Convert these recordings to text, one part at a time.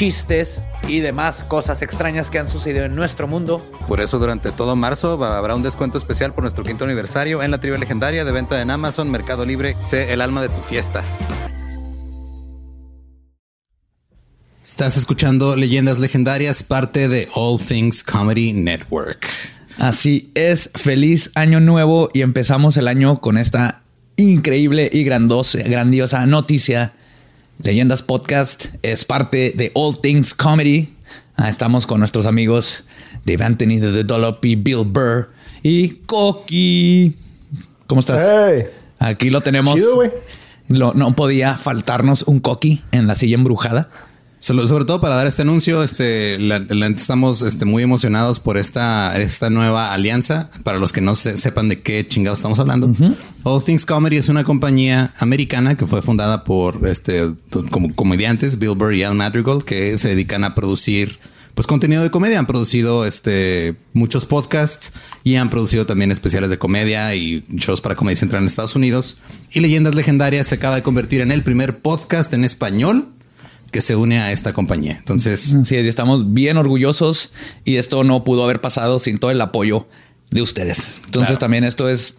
chistes y demás cosas extrañas que han sucedido en nuestro mundo. Por eso durante todo marzo habrá un descuento especial por nuestro quinto aniversario en la tribu legendaria de venta en Amazon, Mercado Libre. Sé el alma de tu fiesta. Estás escuchando Leyendas Legendarias, parte de All Things Comedy Network. Así es, feliz año nuevo y empezamos el año con esta increíble y grandiosa noticia Leyendas Podcast es parte de All Things Comedy. Ah, estamos con nuestros amigos Dave Anthony de The Dollop y Bill Burr y Coqui. ¿Cómo estás? Aquí lo tenemos. no podía faltarnos un Coqui en la silla embrujada. Sobre, todo para dar este anuncio, este, estamos este, muy emocionados por esta, esta nueva alianza. Para los que no sepan de qué chingados estamos hablando, All Things Comedy es una compañía americana que fue fundada por este, como comediantes Bill Burr y Al Madrigal, que se dedican a producir pues contenido de comedia. Han producido este muchos podcasts y han producido también especiales de comedia y shows para comedia central en Estados Unidos. Y Leyendas Legendarias se acaba de convertir en el primer podcast en español que se une a esta compañía. Entonces, sí, estamos bien orgullosos y esto no pudo haber pasado sin todo el apoyo de ustedes. Entonces, también esto es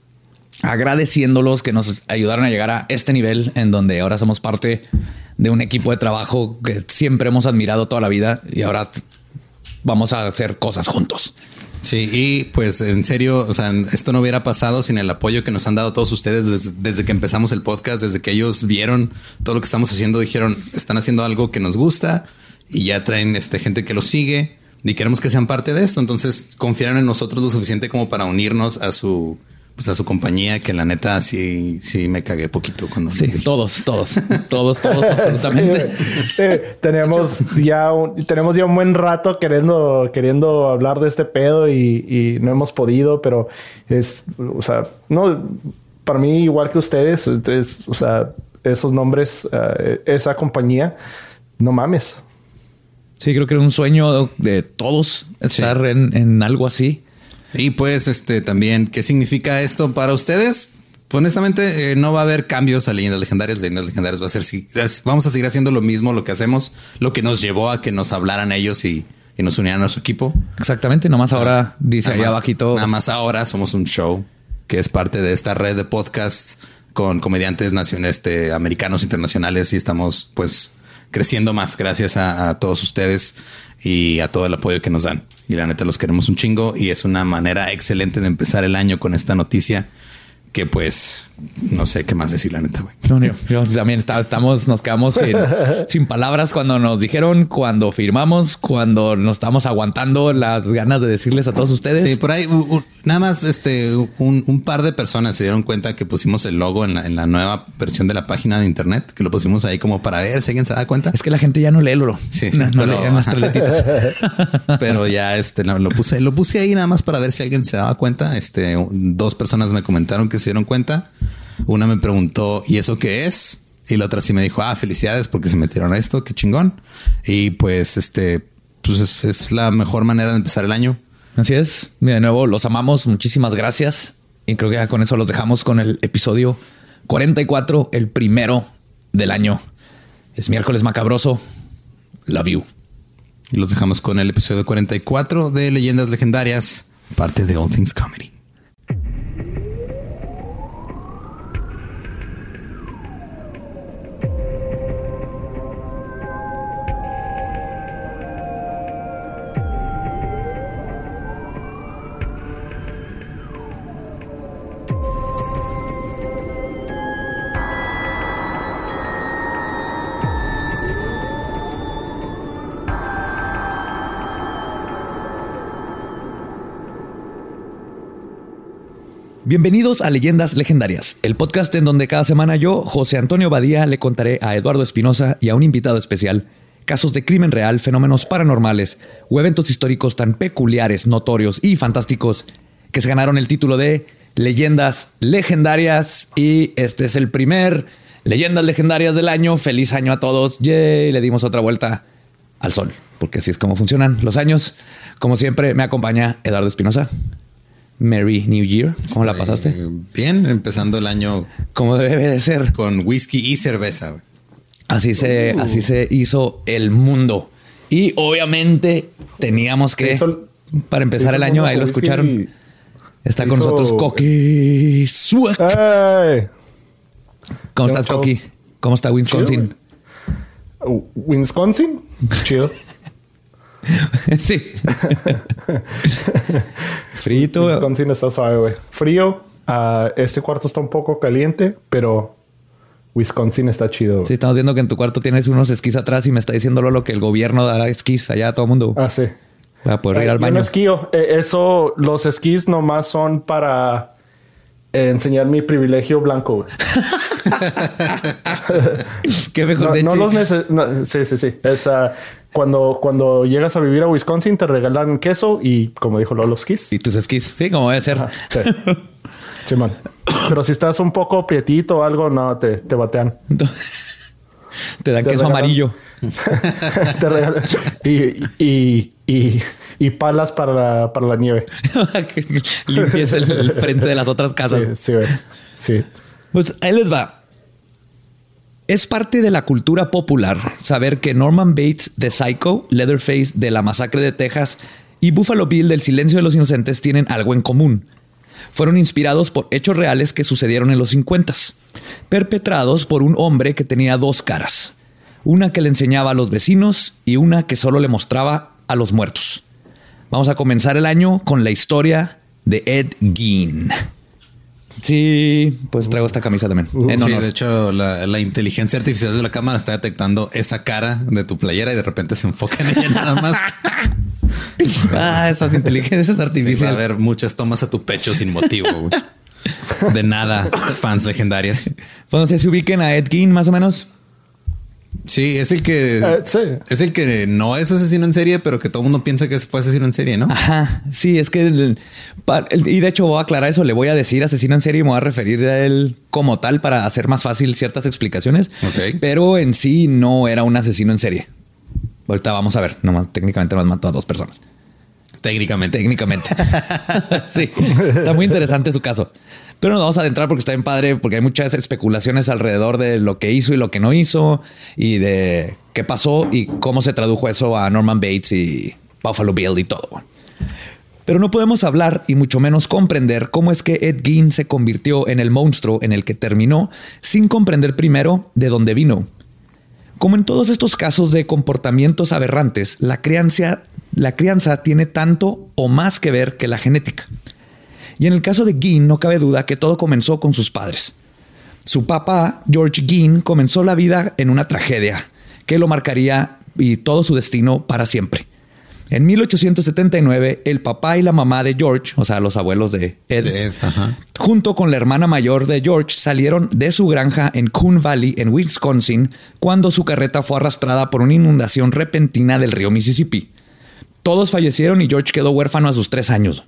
agradeciéndolos que nos ayudaron a llegar a este nivel en donde ahora somos parte de un equipo de trabajo que siempre hemos admirado toda la vida y ahora vamos a hacer cosas juntos. Sí, y pues en serio, o sea, esto no hubiera pasado sin el apoyo que nos han dado todos ustedes desde, que empezamos el podcast, desde que ellos vieron todo lo que estamos haciendo, dijeron, están haciendo algo que nos gusta y ya traen este, gente que lo sigue y queremos que sean parte de esto. Entonces confiaron en nosotros lo suficiente como para unirnos a su pues a su compañía, que la neta sí, sí me cagué poquito cuando. Sí, todos, todos, todos, todos, absolutamente. tenemos ya un, tenemos ya un buen rato queriendo, queriendo hablar de este pedo y, no hemos podido, pero es, o sea, no, para mí igual que ustedes, es, o sea, esos nombres, eh, esa compañía, no mames. Sí, creo que era un sueño de todos estar en, en algo así. Y pues, este también, ¿qué significa esto para ustedes? honestamente, eh, no va a haber cambios a leyendas legendarias. Leyendas legendarias va a ser, vamos a seguir haciendo lo mismo, lo que hacemos, lo que nos llevó a que nos hablaran ellos y, nos unieran a su equipo. Exactamente, nomás ahora dice ahí abajito. Nada más ahora somos un show que es parte de esta red de podcasts con comediantes nacionales, este, americanos, internacionales y estamos pues creciendo más gracias a todos ustedes y a todo el apoyo que nos dan. Y la neta los queremos un chingo y es una manera excelente de empezar el año con esta noticia que pues no sé qué más decir la neta, güey. yo también estamos, nos quedamos sin, palabras cuando nos dijeron, cuando firmamos, cuando nos estamos aguantando las ganas de decirles a todos ustedes. Sí, por ahí nada más este un, par de personas se dieron cuenta que pusimos el logo en la, nueva versión de la página de internet, que lo pusimos ahí como para ver si alguien se da cuenta. Es que la gente ya no lee el oro. Sí, no, pero, pero ya este lo puse, lo puse ahí nada más para ver si alguien se daba cuenta. Este dos personas me comentaron que se dieron cuenta. Una me preguntó, ¿y eso qué es? Y la otra sí me dijo, ah, felicidades porque se metieron a esto, qué chingón. Y pues, este, pues es, la mejor manera de empezar el año. Así es. De nuevo, los amamos. Muchísimas gracias. Y creo que ya con eso los dejamos con el episodio 44, el primero del año. Es miércoles macabroso. Love you. Y los dejamos con el episodio 44 de Leyendas Legendarias, parte de All Things Comedy. Bienvenidos a Leyendas Legendarias, el podcast en donde cada semana yo, José Antonio Badía, le contaré a Eduardo Espinosa y a un invitado especial casos de crimen real, fenómenos paranormales o eventos históricos tan peculiares, notorios y fantásticos que se ganaron el título de Leyendas Legendarias. Y este es el primer Leyendas Legendarias del año. Feliz año a todos. Yay, le dimos otra vuelta al sol, porque así es como funcionan los años. Como siempre, me acompaña Eduardo Espinosa. Merry New Year. ¿Cómo la pasaste? Bien, empezando el año. Como debe de ser. Con whisky y cerveza. Así se, uh. así se hizo el mundo. Y obviamente teníamos que, para empezar el año, ahí lo escucharon. Está con nosotros Coqui ¿Cómo estás, Coqui? ¿Cómo está Wisconsin? Uh, Wisconsin, chido. sí. Frito. Wisconsin está suave, güey. Frío. Ah, este cuarto está un poco caliente, pero Wisconsin está chido. Sí, estamos viendo que en tu cuarto tienes unos esquís atrás y me está diciendo lo que el gobierno dará esquís allá a todo el mundo. Ah, sí. Para poder ir al baño. Yo no esquío. Eh, eso, los esquís nomás son para enseñar mi privilegio blanco. Qué mejor no, los Sí, sí, sí. Es, ah, cuando, cuando llegas a vivir a Wisconsin, te regalan queso y, como dijo Lolo, esquís. Y tus esquís. Sí, como debe ser. sí. sí, man. Pero si estás un poco prietito o algo, no, te, te batean. Te dan queso amarillo. te regalan. Y, y, y, palas para la, para la nieve. Limpies el, frente de las otras casas. Sí, sí, sí. Pues ahí les va. Es parte de la cultura popular saber que Norman Bates de Psycho, Leatherface de La Masacre de Texas y Buffalo Bill del Silencio de los Inocentes tienen algo en común. Fueron inspirados por hechos reales que sucedieron en los 50, perpetrados por un hombre que tenía dos caras, una que le enseñaba a los vecinos y una que solo le mostraba a los muertos. Vamos a comenzar el año con la historia de Ed Gein. Sí, pues traigo esta camisa también. Uh, sí, de hecho, la, inteligencia artificial de la cámara está detectando esa cara de tu playera y de repente se enfoca en ella nada más. ah, esas inteligencias artificiales. va a haber muchas tomas a tu pecho sin motivo. De nada, fans legendarias. Bueno, se ubiquen a Ed Gein más o menos. Sí, es el que eh, es el que no es asesino en serie, pero que todo el mundo piensa que fue asesino en serie, ¿no? Ajá. Sí, es que y de hecho voy a aclarar eso. Le voy a decir asesino en serie y me voy a referir a él como tal para hacer más fácil ciertas explicaciones. Ok. Pero en sí no era un asesino en serie. Ahorita vamos a ver. Nomás técnicamente más mató a dos personas. Técnicamente. Técnicamente. sí. Está muy interesante su caso. Pero nos vamos a adentrar porque está bien padre, porque hay muchas especulaciones alrededor de lo que hizo y lo que no hizo, y de qué pasó y cómo se tradujo eso a Norman Bates y Buffalo Bill y todo. Pero no podemos hablar y mucho menos comprender cómo es que Ed Gein se convirtió en el monstruo en el que terminó sin comprender primero de dónde vino. Como en todos estos casos de comportamientos aberrantes, la crianza, la crianza tiene tanto o más que ver que la genética. Y en el caso de Gein no cabe duda que todo comenzó con sus padres. Su papá, George Gein, comenzó la vida en una tragedia que lo marcaría y todo su destino para siempre. En 1879, el papá y la mamá de George, o sea, los abuelos de Ed, junto con la hermana mayor de George, salieron de su granja en Coon Valley, en Wisconsin, cuando su carreta fue arrastrada por una inundación repentina del río Mississippi. Todos fallecieron y George quedó huérfano a sus tres años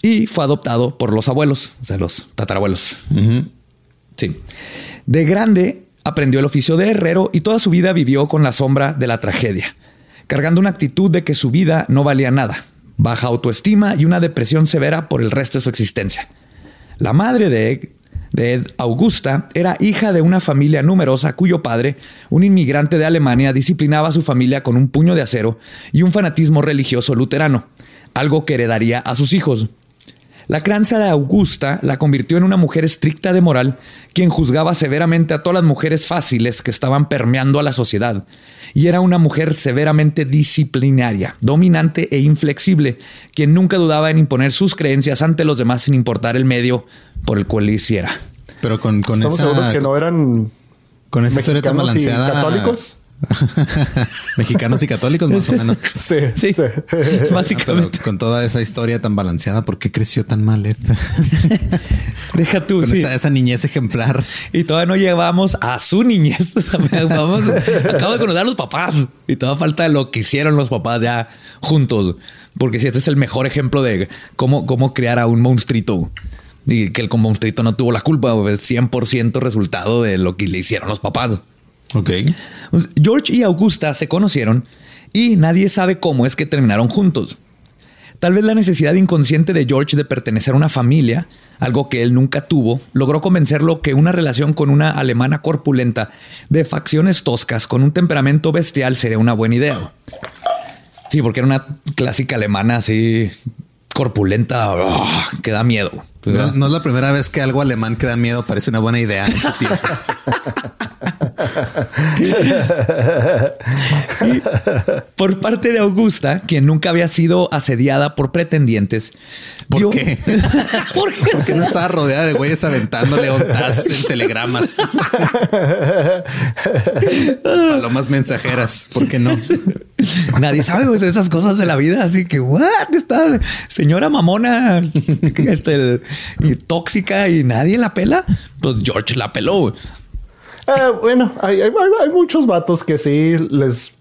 y fue adoptado por los abuelos, o sea, los tatarabuelos. Sí. De grande aprendió el oficio de herrero y toda su vida vivió con la sombra de la tragedia, cargando una actitud de que su vida no valía nada, baja autoestima y una depresión severa por el resto de su existencia. La madre de de Ed Augusta, era hija de una familia numerosa cuyo padre, un inmigrante de Alemania, disciplinaba a su familia con un puño de acero y un fanatismo religioso luterano, algo que heredaría a sus hijos. La crianza de Augusta la convirtió en una mujer estricta de moral, quien juzgaba severamente a todas las mujeres fáciles que estaban permeando a la sociedad. Y era una mujer severamente disciplinaria, dominante e inflexible, quien nunca dudaba en imponer sus creencias ante los demás sin importar el medio por el cual lo hiciera. Pero con, con Estamos esa... que no eran con esa historia tan balanceada. católicos? Mexicanos y católicos, más o menos. Sí, Sí, sí. Ah, pero básicamente. con toda esa historia tan balanceada, ¿por qué creció tan mal? Ed? Deja tú, con sí. esa, esa niñez ejemplar. Y todavía no llevamos a su niñez. O sea, vamos, acabo de conocer a los papás y todavía falta lo que hicieron los papás ya juntos. Porque si este es el mejor ejemplo de cómo, cómo crear a un monstruito y que el monstruito no tuvo la culpa, es 100% resultado de lo que le hicieron los papás. Ok. George y Augusta se conocieron y nadie sabe cómo es que terminaron juntos. Tal vez la necesidad inconsciente de George de pertenecer a una familia, algo que él nunca tuvo, logró convencerlo que una relación con una alemana corpulenta de facciones toscas con un temperamento bestial sería una buena idea. Sí, porque era una clásica alemana así corpulenta ah, que da miedo. No, no es la primera vez que algo alemán que da miedo parece una buena idea en su tiempo. Por parte de Augusta, quien nunca había sido asediada por pretendientes. ¿Por vio- qué? ¿Por qué? Porque no estaba rodeada de güeyes aventándole ondas en telegramas. Palomas mensajeras. ¿Por qué no? Nadie sabe pues, esas cosas de la vida. Así que, what? Esta señora mamona este, y tóxica y nadie la pela. Pues George la peló. Eh, bueno, hay, hay- hay muchos vatos que sí les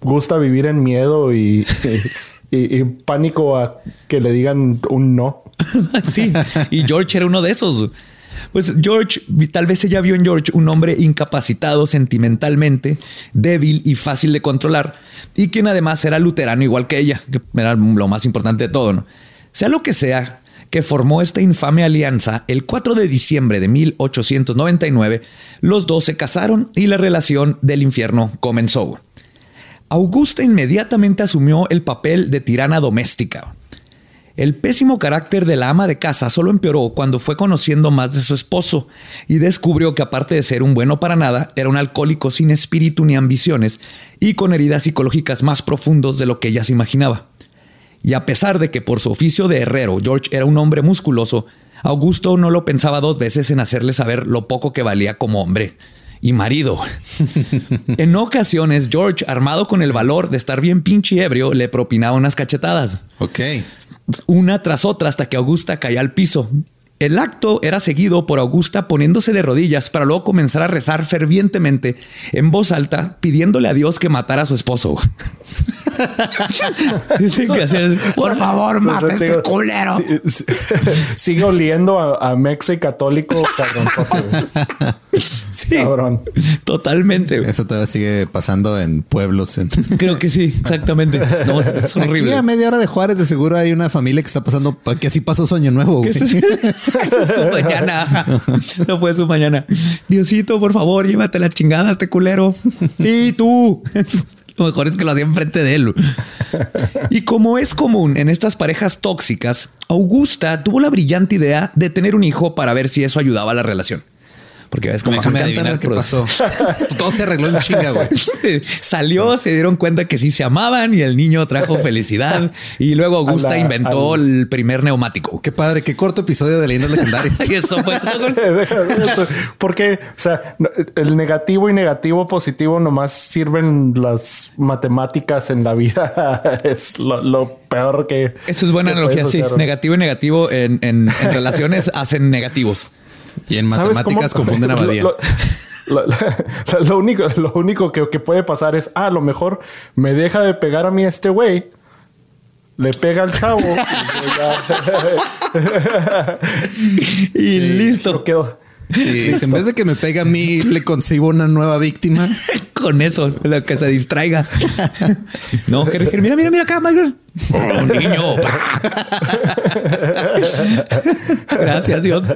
gusta vivir en miedo y, y- y pánico a que le digan un no. sí, y George era uno de esos. Pues George, tal vez ella vio en George un hombre incapacitado sentimentalmente, débil y fácil de controlar, y quien además era luterano igual que ella, que era lo más importante de todo, ¿no? Sea lo que sea que formó esta infame alianza, el 4 de diciembre de 1899, los dos se casaron y la relación del infierno comenzó. Augusta inmediatamente asumió el papel de tirana doméstica. El pésimo carácter de la ama de casa solo empeoró cuando fue conociendo más de su esposo y descubrió que aparte de ser un bueno para nada, era un alcohólico sin espíritu ni ambiciones y con heridas psicológicas más profundos de lo que ella se imaginaba. Y a pesar de que por su oficio de herrero George era un hombre musculoso, Augusto no lo pensaba dos veces en hacerle saber lo poco que valía como hombre y marido. en ocasiones, George, armado con el valor de estar bien pinche ebrio, le propinaba unas cachetadas Ok. una tras otra hasta que Augusta caía al piso. El acto era seguido por Augusta poniéndose de rodillas para luego comenzar a rezar fervientemente en voz alta, pidiéndole a Dios que matara a su esposo. Dicen que así es, Por favor, mata este culero. sigue oliendo a, a mexa y católico, cabrón. Sí, Cabrón. totalmente. Eso todavía sigue pasando en pueblos. en- Creo que sí, exactamente. No, es Aquí horrible. a media hora de Juárez de seguro hay una familia que está pasando que así pasó su año nuevo. güey. Esa es, su mañana. Esa fue su mañana. Diosito, por favor, llévate la chingada a este culero. Sí, tú. Lo mejor es que lo hacía enfrente de él. Y como es común en estas parejas tóxicas, Augusta tuvo la brillante idea de tener un hijo para ver si eso ayudaba a la relación. Porque ves cómo Déjame se encanta adivinar qué reproducir. pasó. Todo se arregló en chinga, güey. Salió, se dieron cuenta que sí se amaban y el niño trajo felicidad. Y luego Augusta la- inventó el primer neumático. Qué padre, qué corto episodio de leyendas legendarias. Y eso fue todo. Porque, o sea, el negativo y negativo positivo nomás sirven las matemáticas en la vida. es lo, lo peor que. Eso es buena analogía, sí. Negativo y negativo en, en- en relaciones hacen negativos. Y en ¿Sabes matemáticas confunden a Badía. Lo, lo- lo- lo único, lo único que, que puede pasar es, ah, a lo mejor me deja de pegar a mí este güey. Le pega al chavo. y Y listo. yo quedo- Sí, en vez de que me pegue a mí, le consigo una nueva víctima. Con eso, lo que se distraiga. No, mira, mira, mira acá, Michael. Oh, niño. Gracias, Dios.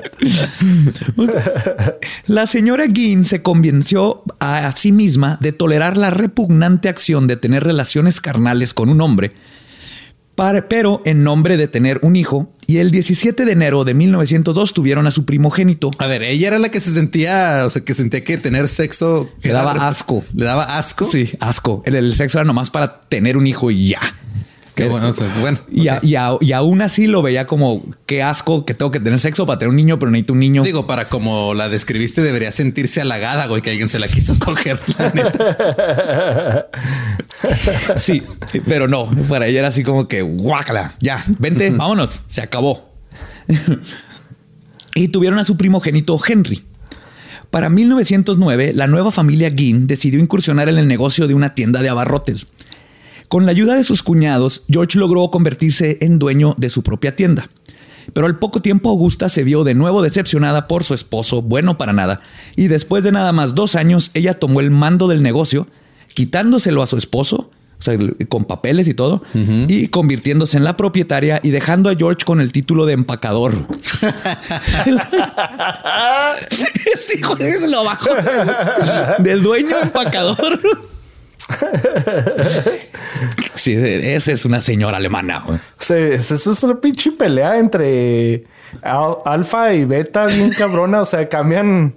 La señora Ginn se convenció a sí misma de tolerar la repugnante acción de tener relaciones carnales con un hombre, para- pero en nombre de tener un hijo, y el 17 de enero de 1902 tuvieron a su primogénito. A ver, ella era la que se sentía, o sea, que sentía que tener sexo Le daba asco. Le daba asco. Sí, asco. El, el sexo era nomás para tener un hijo y ya. Qué bueno, o sea, bueno. Y, a- ok. y a- y aún así lo veía como qué asco que tengo que tener sexo para tener un niño, pero necesito un niño. Digo, para como la describiste, debería sentirse halagada, güey, que alguien se la quiso coger. La neta. Sí, sí, pero no. Para ella era así como que guácala, ya, vente, vámonos, se acabó. y tuvieron a su primogénito Henry. Para 1909, la nueva familia Ginn decidió incursionar en el negocio de una tienda de abarrotes. Con la ayuda de sus cuñados, George logró convertirse en dueño de su propia tienda. Pero al poco tiempo Augusta se vio de nuevo decepcionada por su esposo, bueno para nada, y después de nada más dos años, ella tomó el mando del negocio, quitándoselo a su esposo, o sea, con papeles y todo, y convirtiéndose en la propietaria y dejando a George con el título de empacador. sí, lo bajó. Del dueño empacador. Sí, esa es una señora alemana. güey. O sea, es- eso es una pinche pelea entre al- alfa y beta bien cabrona. O sea, cambian,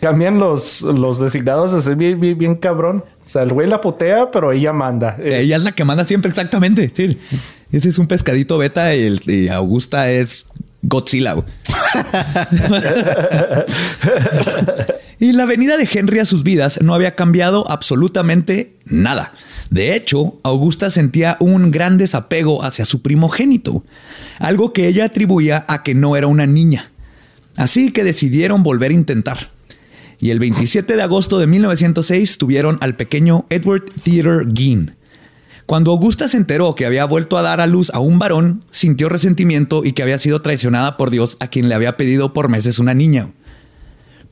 cambian los, los designados así bien, bien, bien cabrón. O sea, el güey la putea, pero ella manda. Es- Ella es la que manda siempre, exactamente. Sí. Ese es un pescadito beta y, el- y Augusta es Godzilla. y la venida de Henry a sus vidas no había cambiado absolutamente nada. De hecho, Augusta sentía un gran desapego hacia su primogénito, algo que ella atribuía a que no era una niña. Así que decidieron volver a intentar. Y el 27 de agosto de 1906 tuvieron al pequeño Edward Theodore Ginn. Cuando Augusta se enteró que había vuelto a dar a luz a un varón, sintió resentimiento y que había sido traicionada por Dios a quien le había pedido por meses una niña.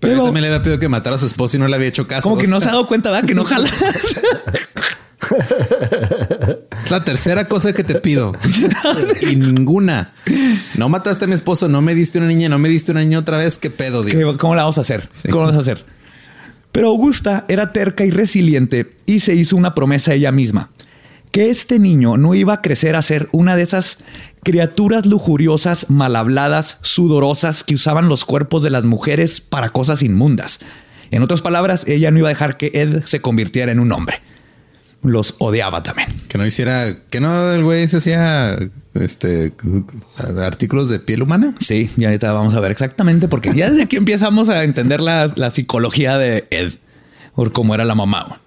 Pero, Pero- también le había pedido que matara a su esposo y no le había hecho caso. Como que no se ha dado cuenta, ¿verdad? Que no jala. Es la tercera cosa que te pido. y ninguna. No mataste a mi esposo, no me diste una niña, no me diste una niña otra vez. ¿Qué pedo, ¿Qué- Dios? ¿Cómo la vamos a hacer? Sí. ¿Cómo la vamos a hacer? Pero Augusta era terca y resiliente y se hizo una promesa a ella misma. Que este niño no iba a crecer a ser una de esas criaturas lujuriosas, mal habladas, sudorosas que usaban los cuerpos de las mujeres para cosas inmundas. En otras palabras, ella no iba a dejar que Ed se convirtiera en un hombre. Los odiaba también. Que no hiciera, que no el güey se hacía este artículos de piel humana. Sí, y ahorita vamos a ver exactamente porque ya desde aquí empezamos a entender la, la psicología de Ed, por cómo era la mamá.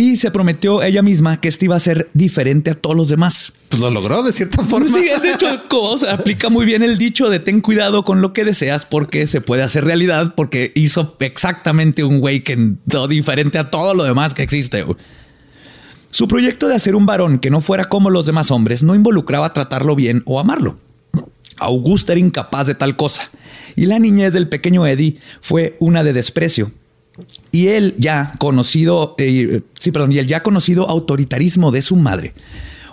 Y se prometió ella misma que este iba a ser diferente a todos los demás. Pues lo logró de cierta forma. Sí, de hecho, como se aplica muy bien el dicho de ten cuidado con lo que deseas porque se puede hacer realidad porque hizo exactamente un güey que diferente a todo lo demás que existe. Su proyecto de hacer un varón que no fuera como los demás hombres no involucraba tratarlo bien o amarlo. Augusta era incapaz de tal cosa y la niñez del pequeño Eddie fue una de desprecio. Y él ya conocido, eh, sí, perdón, y el ya conocido autoritarismo de su madre.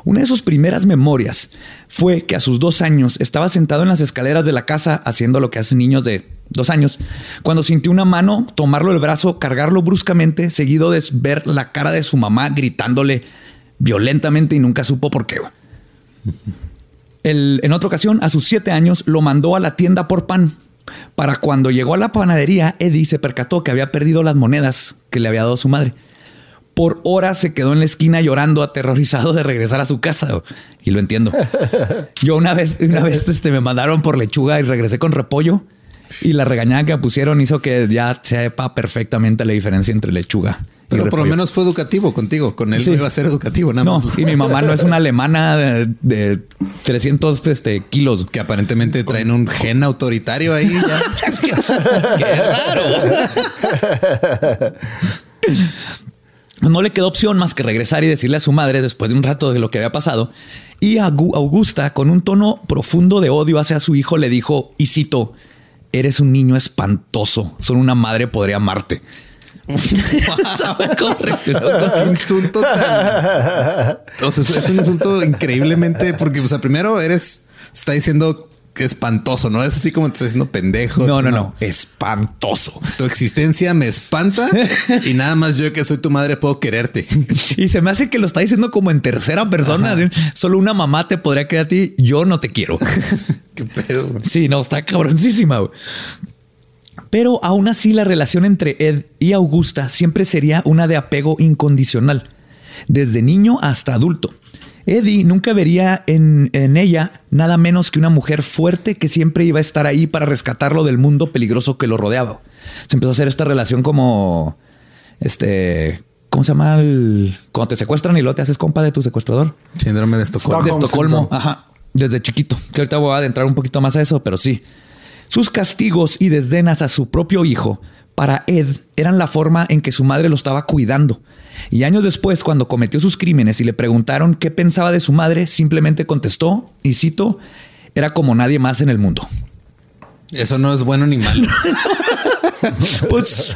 Una de sus primeras memorias fue que a sus dos años estaba sentado en las escaleras de la casa haciendo lo que hacen niños de dos años, cuando sintió una mano tomarlo el brazo, cargarlo bruscamente, seguido de ver la cara de su mamá gritándole violentamente y nunca supo por qué. El- en otra ocasión, a sus siete años, lo mandó a la tienda por pan. Para cuando llegó a la panadería, Eddie se percató que había perdido las monedas que le había dado su madre. Por horas se quedó en la esquina llorando, aterrorizado de regresar a su casa. Y lo entiendo. Yo una vez, una vez este, me mandaron por lechuga y regresé con repollo. Y la regañada que me pusieron hizo que ya sepa perfectamente la diferencia entre lechuga. Y Pero por lo menos fue educativo contigo. Con él Sí. no iba a ser educativo, nada No, más. sí, mi mamá no es una alemana de, de 300 este, kilos. Que aparentemente traen un gen autoritario ahí. ya. ¡Qué raro! No le quedó opción más que regresar y decirle a su madre después de un rato de lo que había pasado. Y Augusta, con un tono profundo de odio hacia su hijo, le dijo, y cito, eres un niño espantoso. Solo una madre podría amarte. Qué insulto tan. O sea, es- un insulto increíblemente porque, o sea, primero eres, está diciendo espantoso, no es así como te está diciendo pendejo. No, no, no. Espantoso. Tu existencia me espanta y nada más yo que soy tu madre puedo quererte. Y se me hace que lo está diciendo como en tercera persona. Solo una mamá te podría querer a ti. Yo no te quiero. Qué pedo. güey. Sí, no, está cabroncísima. güey. Pero aún así la relación entre Ed y Augusta siempre sería una de apego incondicional, desde niño hasta adulto. Eddie nunca vería en, en, ella nada menos que una mujer fuerte que siempre iba a estar ahí para rescatarlo del mundo peligroso que lo rodeaba. Se empezó a hacer esta relación como este. ¿Cómo se llama? El, cuando te secuestran y luego te haces compa de tu secuestrador. Síndrome de Estocolmo. De Estocolmo. Ajá. Desde chiquito. Que ahorita voy a adentrar un poquito más a eso, pero sí. Sus castigos y desdenas a su propio hijo para Ed eran la forma en que su madre lo estaba cuidando. Y años después, cuando cometió sus crímenes y le preguntaron qué pensaba de su madre, simplemente contestó, y cito, era como nadie más en el mundo. Eso no es bueno ni malo. pues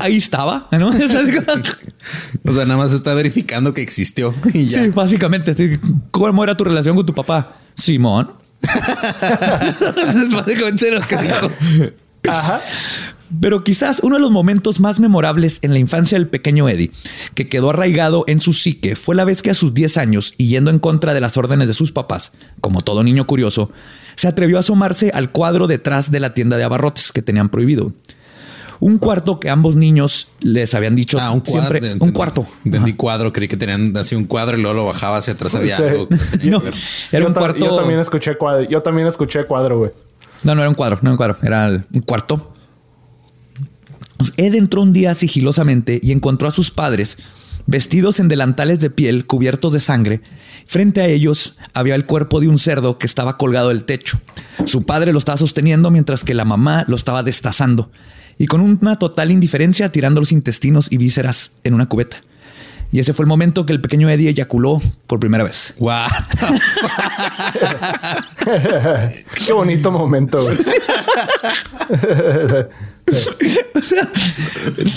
ahí estaba, ¿no? o sea, nada más está verificando que existió. Y ya. Sí, básicamente. Sí. ¿Cómo era tu relación con tu papá? Simón. que dijo. Ajá. Pero quizás uno de los momentos más memorables en la infancia del pequeño Eddie, que quedó arraigado en su psique, fue la vez que a sus 10 años, y yendo en contra de las órdenes de sus papás, como todo niño curioso, se atrevió a asomarse al cuadro detrás de la tienda de abarrotes que tenían prohibido. Un cuarto que ambos niños les habían dicho ah, un siempre. Un cuarto. Entendí cuadro. Creí que tenían así un cuadro y luego lo bajaba hacia atrás. Había Sí. algo. No, era yo, un cuarto. yo también escuché cuadro. Yo también escuché cuadro, güey. No, no era un cuadro, no era un cuadro, era un cuarto. Ed entró un día sigilosamente y encontró a sus padres vestidos en delantales de piel cubiertos de sangre. Frente a ellos había el cuerpo de un cerdo que estaba colgado del techo. Su padre lo estaba sosteniendo mientras que la mamá lo estaba destazando y con una total indiferencia tirando los intestinos y vísceras en una cubeta. Y ese fue el momento que el pequeño Eddie eyaculó por primera vez. What? Qué bonito momento. O sea,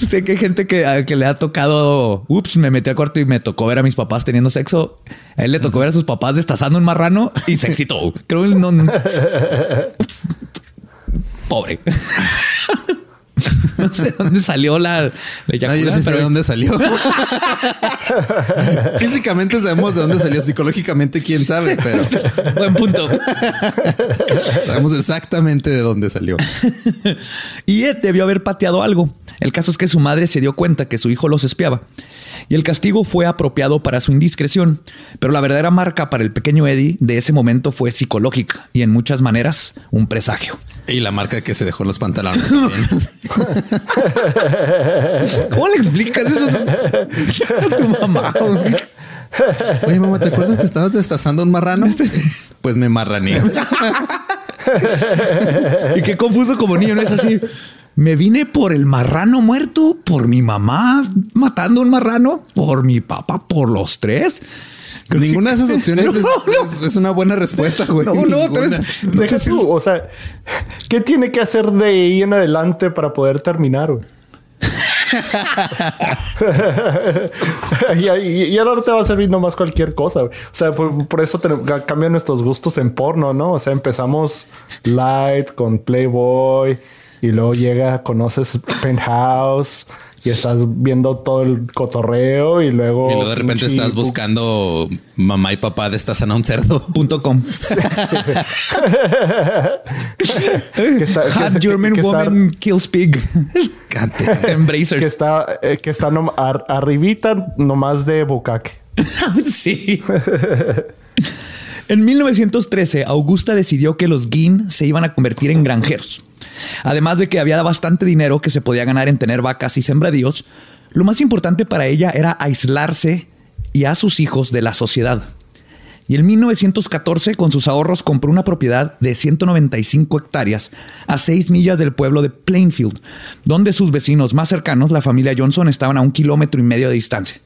sé que hay gente que, a- que le ha tocado, ups, me metí al cuarto y me tocó ver a mis papás teniendo sexo. A él le tocó ver a sus papás destazando un marrano y se excitó. Creo que no. no- Pobre. No sé dónde salió la, la No, yo sé de dónde salió. Físicamente sabemos de dónde salió. Psicológicamente, quién sabe, pero Buen punto. sabemos exactamente de dónde salió. Y Ed debió haber pateado algo. El caso es que su madre se dio cuenta que su hijo los espiaba. Y el castigo fue apropiado para su indiscreción. Pero la verdadera marca para el pequeño Eddie de ese momento fue psicológica y en muchas maneras un presagio. Y la marca que se dejó en los pantalones. ¿Cómo le explicas eso a tu mamá? güey? Oye, mamá, ¿te acuerdas que estabas destazando un marrano? Pues me marrané. Y qué confuso como niño, ¿no? Es así. Me vine por el marrano muerto, por mi mamá matando un marrano, por mi papá, por los tres. Creo Ninguna de esas opciones No, es, no. es- es una buena respuesta, güey. No, no, Deja tú, o sea, ¿qué tiene que hacer de ahí en adelante para poder terminar, güey? y, y- y ahora te va a servir nomás cualquier cosa. güey. O sea, por, por eso te- cambian nuestros gustos en porno, ¿no? O sea, empezamos light con Playboy y luego llega, conoces Penthouse y estás viendo todo el cotorreo y luego... Y luego de repente estás buscando mamá y papá destazan a un cerdo. Punto com. que está- que- Hot que- German que woman kills pig. Cante. Embracers. que está, eh, que está nom- ar- arribita nomás de bucaque. sí. En 1913, Augusta decidió que los Guin se iban a convertir en granjeros. Además de que había bastante dinero que se podía ganar en tener vacas y sembradíos, lo más importante para ella era aislarse y a sus hijos de la sociedad. Y en 1914, con sus ahorros, compró una propiedad de 195 hectáreas a 6 millas del pueblo de Plainfield, donde sus vecinos más cercanos, la familia Johnson, estaban a un kilómetro y medio de distancia.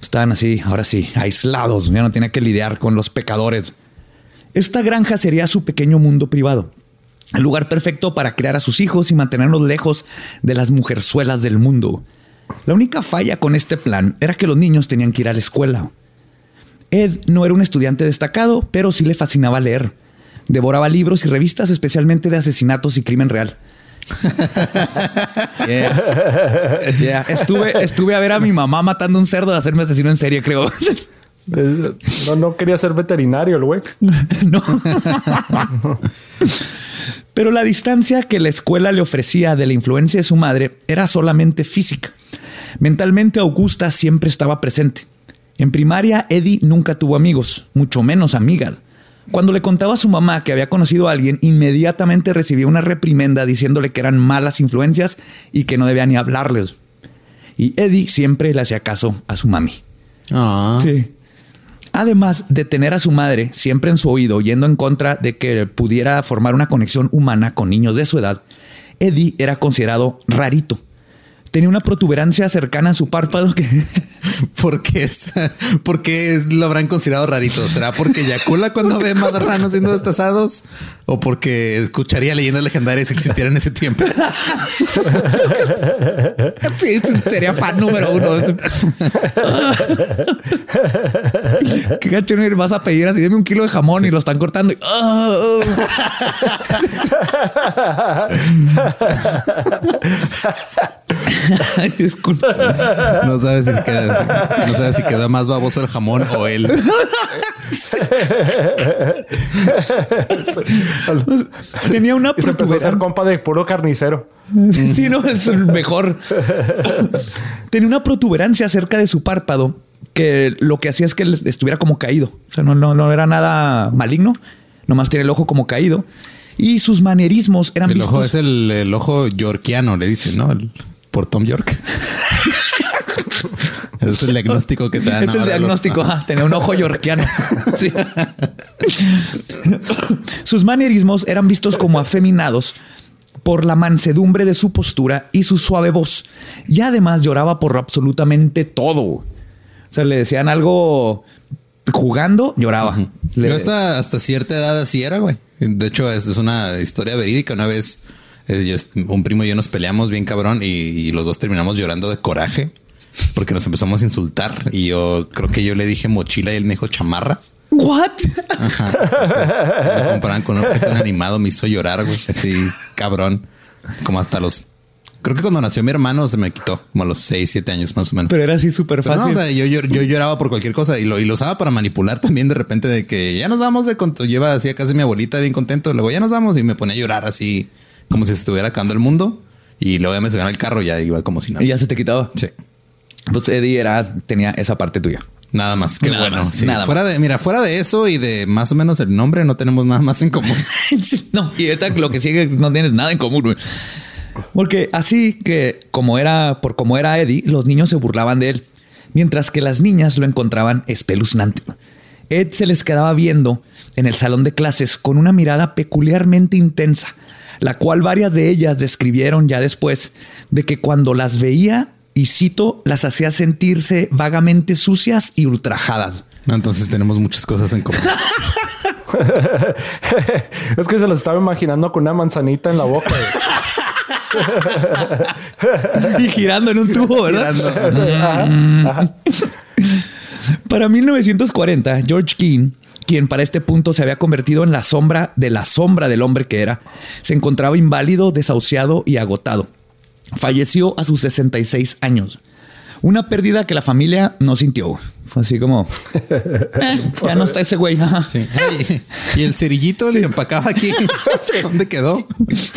Estaban así, ahora sí, aislados, ya no tenía que lidiar con los pecadores. Esta granja sería su pequeño mundo privado, el lugar perfecto para criar a sus hijos y mantenerlos lejos de las mujerzuelas del mundo. La única falla con este plan era que los niños tenían que ir a la escuela. Ed no era un estudiante destacado, pero sí le fascinaba leer. Devoraba libros y revistas, especialmente de asesinatos y crimen real. Yeah. Yeah. Estuve, estuve a ver a mi mamá matando un cerdo de hacerme asesino en serie, creo. No, no quería ser veterinario, el güey. No. Pero la distancia que la escuela le ofrecía de la influencia de su madre era solamente física. Mentalmente Augusta siempre estaba presente. En primaria, Eddie nunca tuvo amigos, mucho menos amigas. Cuando le contaba a su mamá que había conocido a alguien, inmediatamente recibía una reprimenda diciéndole que eran malas influencias y que no debía ni hablarles. Y Eddie siempre le hacía caso a su mami. Ah. Sí. Además de tener a su madre siempre en su oído, yendo en contra de que pudiera formar una conexión humana con niños de su edad, Eddie era considerado rarito. Tenía una protuberancia cercana a su párpado que ¿Por qué, es- por qué es- lo habrán considerado rarito? ¿Será porque eyacula cuando ve marranos siendo destazados? ¿O porque escucharía leyendas legendarias si existieran en ese tiempo? sí, sería fan número uno. Qué gacho no ir, vas a pedir así, deme un kilo de jamón y lo están cortando. y- ah. Ay, disculpa. No sabes si queda, no sabes si queda más baboso el jamón o él. Tenía una Y se empezó a hacer protuberancia. compa de puro carnicero. Sí, no, es el mejor. Tenía una protuberancia cerca de su párpado que lo que hacía es que estuviera como caído. O sea, no, no, no era nada maligno. Nomás tiene el ojo como caído. Y sus manerismos eran El ojo es el, el ojo yorkiano, le dicen, ¿no? El- por Tom York. Es el diagnóstico que te dan. Es el ahora los- diagnóstico. ajá, tenía un ojo yorkiano. Sí. Sus manierismos eran vistos como afeminados por la mansedumbre de su postura y su suave voz. Y además lloraba por absolutamente todo. O sea, le decían algo jugando, lloraba. Le- Yo hasta, hasta cierta edad así era, güey. De hecho, es, es una historia verídica. Una vez eh, yo un primo y yo nos peleamos bien cabrón y, y los dos terminamos llorando de coraje porque nos empezamos a insultar. Y yo creo que yo le dije mochila y él me dijo chamarra. ¿What? Ajá. Me comparaban con un objeto animado, me hizo llorar, güey. Así, cabrón. Como hasta los... Creo que cuando nació mi hermano se me quitó, como a los 6, 7 años más o menos. Pero era así súper no, fácil. o sea, yo, yo, yo lloraba por cualquier cosa y lo, y lo usaba para manipular también de repente de que ya nos vamos de conto. Lleva así a casa de mi abuelita bien contento. Luego ya nos vamos y me ponía a llorar así como si se estuviera acabando el mundo. Y luego ya me subían al carro y ya iba como si nada. y ya se te quitaba. Sí. Pues Eddie era, tenía esa parte tuya. Nada más. Qué Nada bueno. más, Sí, nada fuera de, mira, fuera de eso y de más o menos el nombre, no tenemos nada más en común. no, y ahorita lo que sigue no tienes nada en común. güey. Porque así que como era por como era Eddie, los niños se burlaban de él, mientras que las niñas lo encontraban espeluznante. Ed se les quedaba viendo en el salón de clases con una mirada peculiarmente intensa, la cual varias de ellas describieron ya después de que cuando las veía y cito, las hacía sentirse vagamente sucias y ultrajadas. No, entonces tenemos muchas cosas en común. es que se lo estaba imaginando con una manzanita en la boca. y girando en un tubo, ¿verdad? Para 1940, George King, quien para este punto se había convertido en la sombra de la sombra del hombre que era, se encontraba inválido, desahuciado y agotado. Falleció a sus 66 años. Una pérdida que la familia no sintió. Fue así como... "Eh, ya no está ese güey. Sí. Y el cerillito le empacaba aquí. ¿Dónde quedó?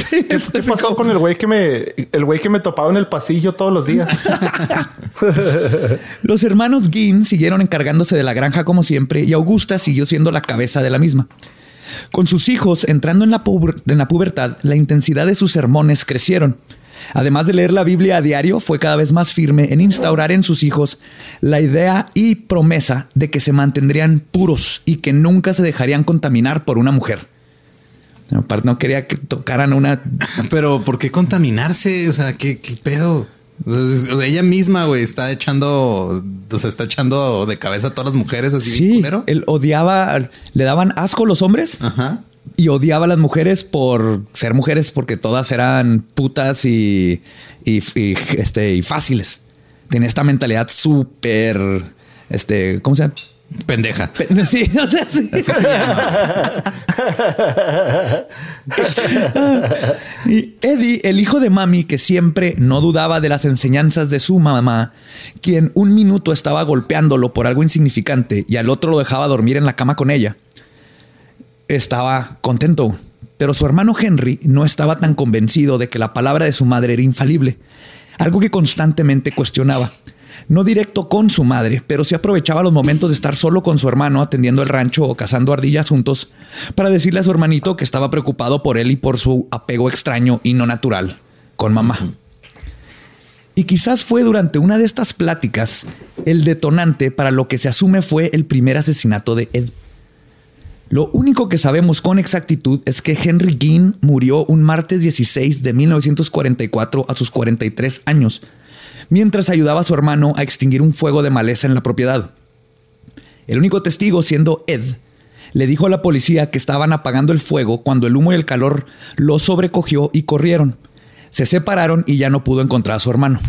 ¿Qué, qué pasó con el güey que me, el güey que me topaba en el pasillo todos los días? Los hermanos Ginn siguieron encargándose de la granja como siempre y Augusta siguió siendo la cabeza de la misma. Con sus hijos entrando en la, puber- en la pubertad, la intensidad de sus sermones crecieron. Además de leer la Biblia a diario, fue cada vez más firme en instaurar en sus hijos la idea y promesa de que se mantendrían puros y que nunca se dejarían contaminar por una mujer. Aparte, no quería que tocaran una Pero ¿por qué contaminarse? O sea, ¿qué, qué pedo? O sea, ella misma, güey, está echando, o sea, está echando de cabeza a todas las mujeres así Sí, él odiaba, le daban asco los hombres Ajá. Y odiaba a las mujeres por ser mujeres porque todas eran putas y, y, y, este, y fáciles. Tenía esta mentalidad súper, este, ¿cómo se llama? Pendeja. Pe- Sí, o sea, sí. Y Eddie, el hijo de mami, que siempre no dudaba de las enseñanzas de su mamá, quien un minuto estaba golpeándolo por algo insignificante y al otro lo dejaba dormir en la cama con ella, estaba contento. Pero su hermano Henry no estaba tan convencido de que la palabra de su madre era infalible, algo que constantemente cuestionaba. No directo con su madre, pero sí aprovechaba los momentos de estar solo con su hermano atendiendo el rancho o cazando ardillas juntos para decirle a su hermanito que estaba preocupado por él y por su apego extraño y no natural con mamá. Y quizás fue durante una de estas pláticas el detonante para lo que se asume fue el primer asesinato de Ed. Lo único que sabemos con exactitud es que Henry Gein murió un martes 16 de 1944 a sus 43 años, mientras ayudaba a su hermano a extinguir un fuego de maleza en la propiedad. El único testigo, siendo Ed, le dijo a la policía que estaban apagando el fuego cuando el humo y el calor lo sobrecogió y corrieron. Se separaron y ya no pudo encontrar a su hermano.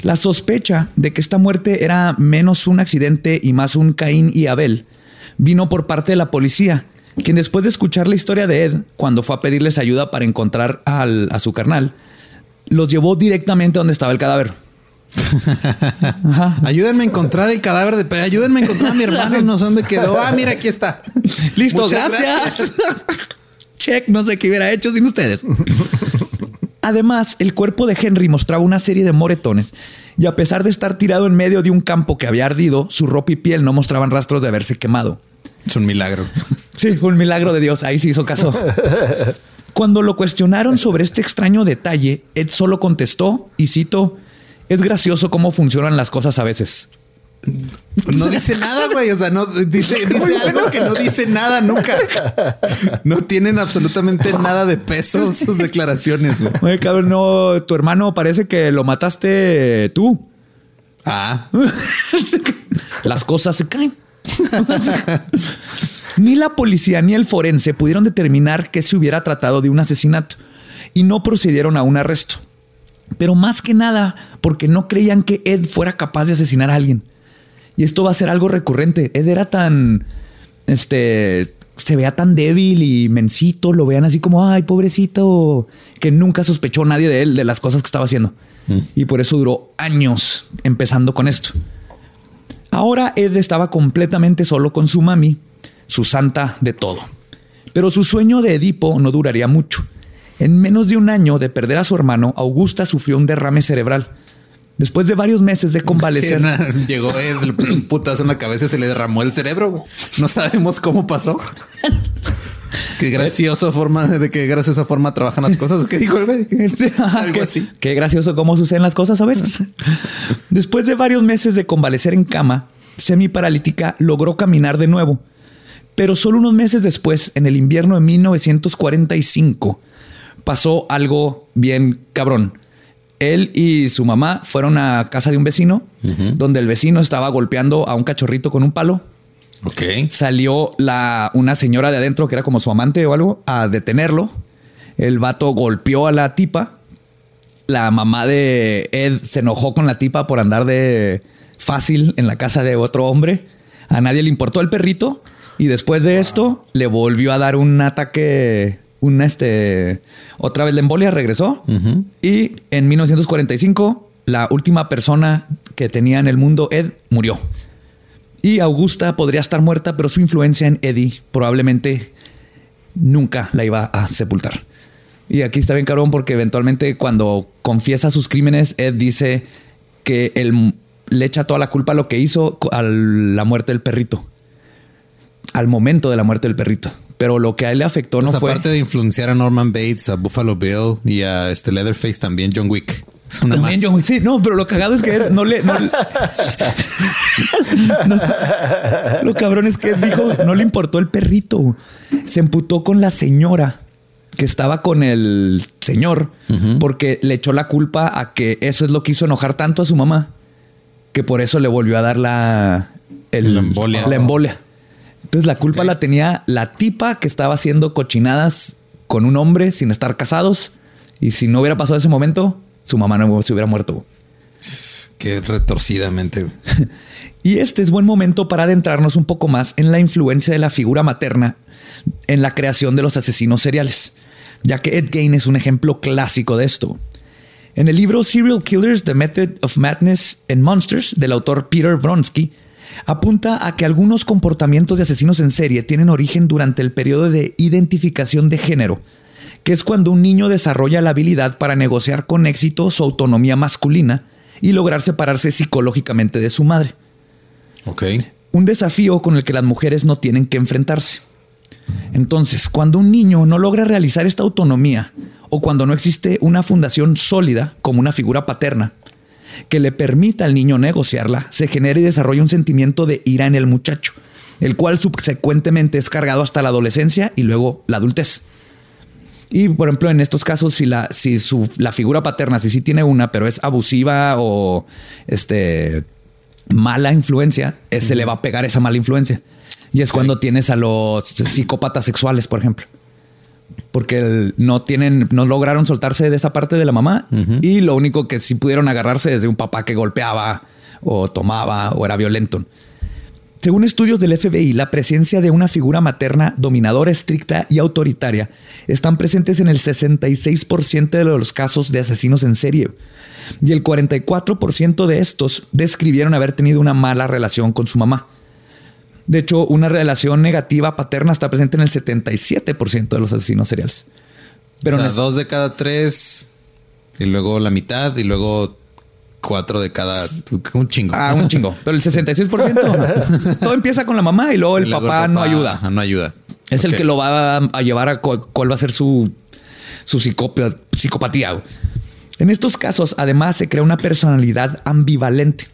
La sospecha de que esta muerte era menos un accidente y más un Caín y Abel vino por parte de la policía, quien después de escuchar la historia de Ed, cuando fue a pedirles ayuda para encontrar a su carnal, los llevó directamente a donde estaba el cadáver. Ayúdenme a encontrar el cadáver de... Ayúdenme a encontrar a mi hermano, no sé dónde quedó. Ah, mira, aquí está. Listo, gracias. Check, no sé qué hubiera hecho sin ustedes. Además, el cuerpo de Henry mostraba una serie de moretones y a pesar de estar tirado en medio de un campo que había ardido, su ropa y piel no mostraban rastros de haberse quemado. Es un milagro. Sí, fue un milagro de Dios. Ahí se hizo caso. Cuando lo cuestionaron sobre este extraño detalle, Ed solo contestó, y cito, es gracioso cómo funcionan las cosas a veces. No dice nada, güey. O sea, no dice, algo que no dice nada nunca. No tienen absolutamente nada de peso sus declaraciones, güey. Oye, cabrón, no, tu hermano parece que lo mataste tú. Ah. Las cosas se caen. ni la policía ni el forense pudieron determinar que se hubiera tratado de un asesinato y no procedieron a un arresto. Pero más que nada porque no creían que Ed fuera capaz de asesinar a alguien. Y esto va a ser algo recurrente. Ed era tan, este, se vea tan débil y mensito, lo vean así como, ay, pobrecito, que nunca sospechó nadie de él, de las cosas que estaba haciendo. Mm. Y por eso duró años empezando con esto. Ahora Ed estaba completamente solo con su mami, su santa de todo. Pero su sueño de Edipo no duraría mucho. En menos de un año de perder a su hermano, Augusta sufrió un derrame cerebral Después de varios meses de convalecer. llegó él, le puso un putazo en la cabeza y se le derramó el cerebro. No sabemos cómo pasó. Qué graciosa forma de que gracias a esa forma trabajan las cosas. ¿Qué dijo el güey? Algo así. Qué gracioso cómo suceden las cosas a veces. Después de varios meses de convalecer en cama, semi paralítica logró caminar de nuevo. Pero solo unos meses después, en el invierno de 1945, pasó algo bien cabrón él y su mamá fueron a casa de un vecino, donde el vecino estaba golpeando a un cachorrito con un palo. Ok. Salió la, una señora de adentro, que era como su amante o algo, a detenerlo. El vato golpeó a la tipa. La mamá de Ed se enojó con la tipa por andar de fácil en la casa de otro hombre. A nadie le importó el perrito. Y después de esto, le volvió a dar un ataque una este, otra vez la embolia regresó y en 1945 la última persona que tenía en el mundo, Ed, murió. Y Augusta podría estar muerta, pero su influencia en Eddie probablemente nunca la iba a sepultar. Y aquí está bien cabrón porque eventualmente cuando confiesa sus crímenes, Ed dice que él le echa toda la culpa a lo que hizo a la muerte del perrito. Al momento de la muerte del perrito. Pero lo que a él le afectó no fue. Aparte de influenciar a Norman Bates, a Buffalo Bill y a este Leatherface, también John Wick. También Wick. Sí, no, pero lo cagado es que no le. lo cabrón es que dijo, no le importó el perrito. Se emputó con la señora que estaba con el señor porque le echó la culpa a que eso es lo que hizo enojar tanto a su mamá que por eso le volvió a dar la, embolia. La embolia. Entonces la culpa la tenía la tipa que estaba haciendo cochinadas con un hombre sin estar casados. Y si no hubiera pasado ese momento, su mamá no se hubiera muerto. Qué retorcidamente. y este es buen momento para adentrarnos un poco más en la influencia de la figura materna en la creación de los asesinos seriales, ya que Ed Gein es un ejemplo clásico de esto. En el libro Serial Killers, The Method of Madness and Monsters, del autor Peter Bronsky, apunta a que algunos comportamientos de asesinos en serie tienen origen durante el periodo de identificación de género, que es cuando un niño desarrolla la habilidad para negociar con éxito su autonomía masculina y lograr separarse psicológicamente de su madre. Ok. Un desafío con el que las mujeres no tienen que enfrentarse. Entonces, cuando un niño no logra realizar esta autonomía o cuando no existe una fundación sólida como una figura paterna que le permita al niño negociarla, se genera y desarrolla un sentimiento de ira en el muchacho, el cual subsecuentemente es cargado hasta la adolescencia y luego la adultez. Y por ejemplo, en estos casos, si la, si su, la figura paterna, si sí tiene una, pero es abusiva o este mala influencia, eh, se le va a pegar esa mala influencia. Y es cuando tienes a los psicópatas sexuales, por ejemplo. Porque el- no tienen, no lograron soltarse de esa parte de la mamá y lo único que sí pudieron agarrarse es de un papá que golpeaba o tomaba o era violento. Según estudios del FBI, la presencia de una figura materna dominadora, estricta y autoritaria están presentes en el 66% de los casos de asesinos en serie. Y el 44% de estos describieron haber tenido una mala relación con su mamá. De hecho, una relación negativa paterna está presente en el 77% de los asesinos seriales. Pero o sea, dos de cada tres y luego la mitad y luego cuatro de cada un chingo. Ah, un chingo. Pero el 66%. todo empieza con la mamá y luego el, Y luego papá, no ayuda. No ayuda. Es el que lo va a, llevar a cu- cuál va a ser su, su psicopatía. En estos casos, además, se crea una personalidad ambivalente.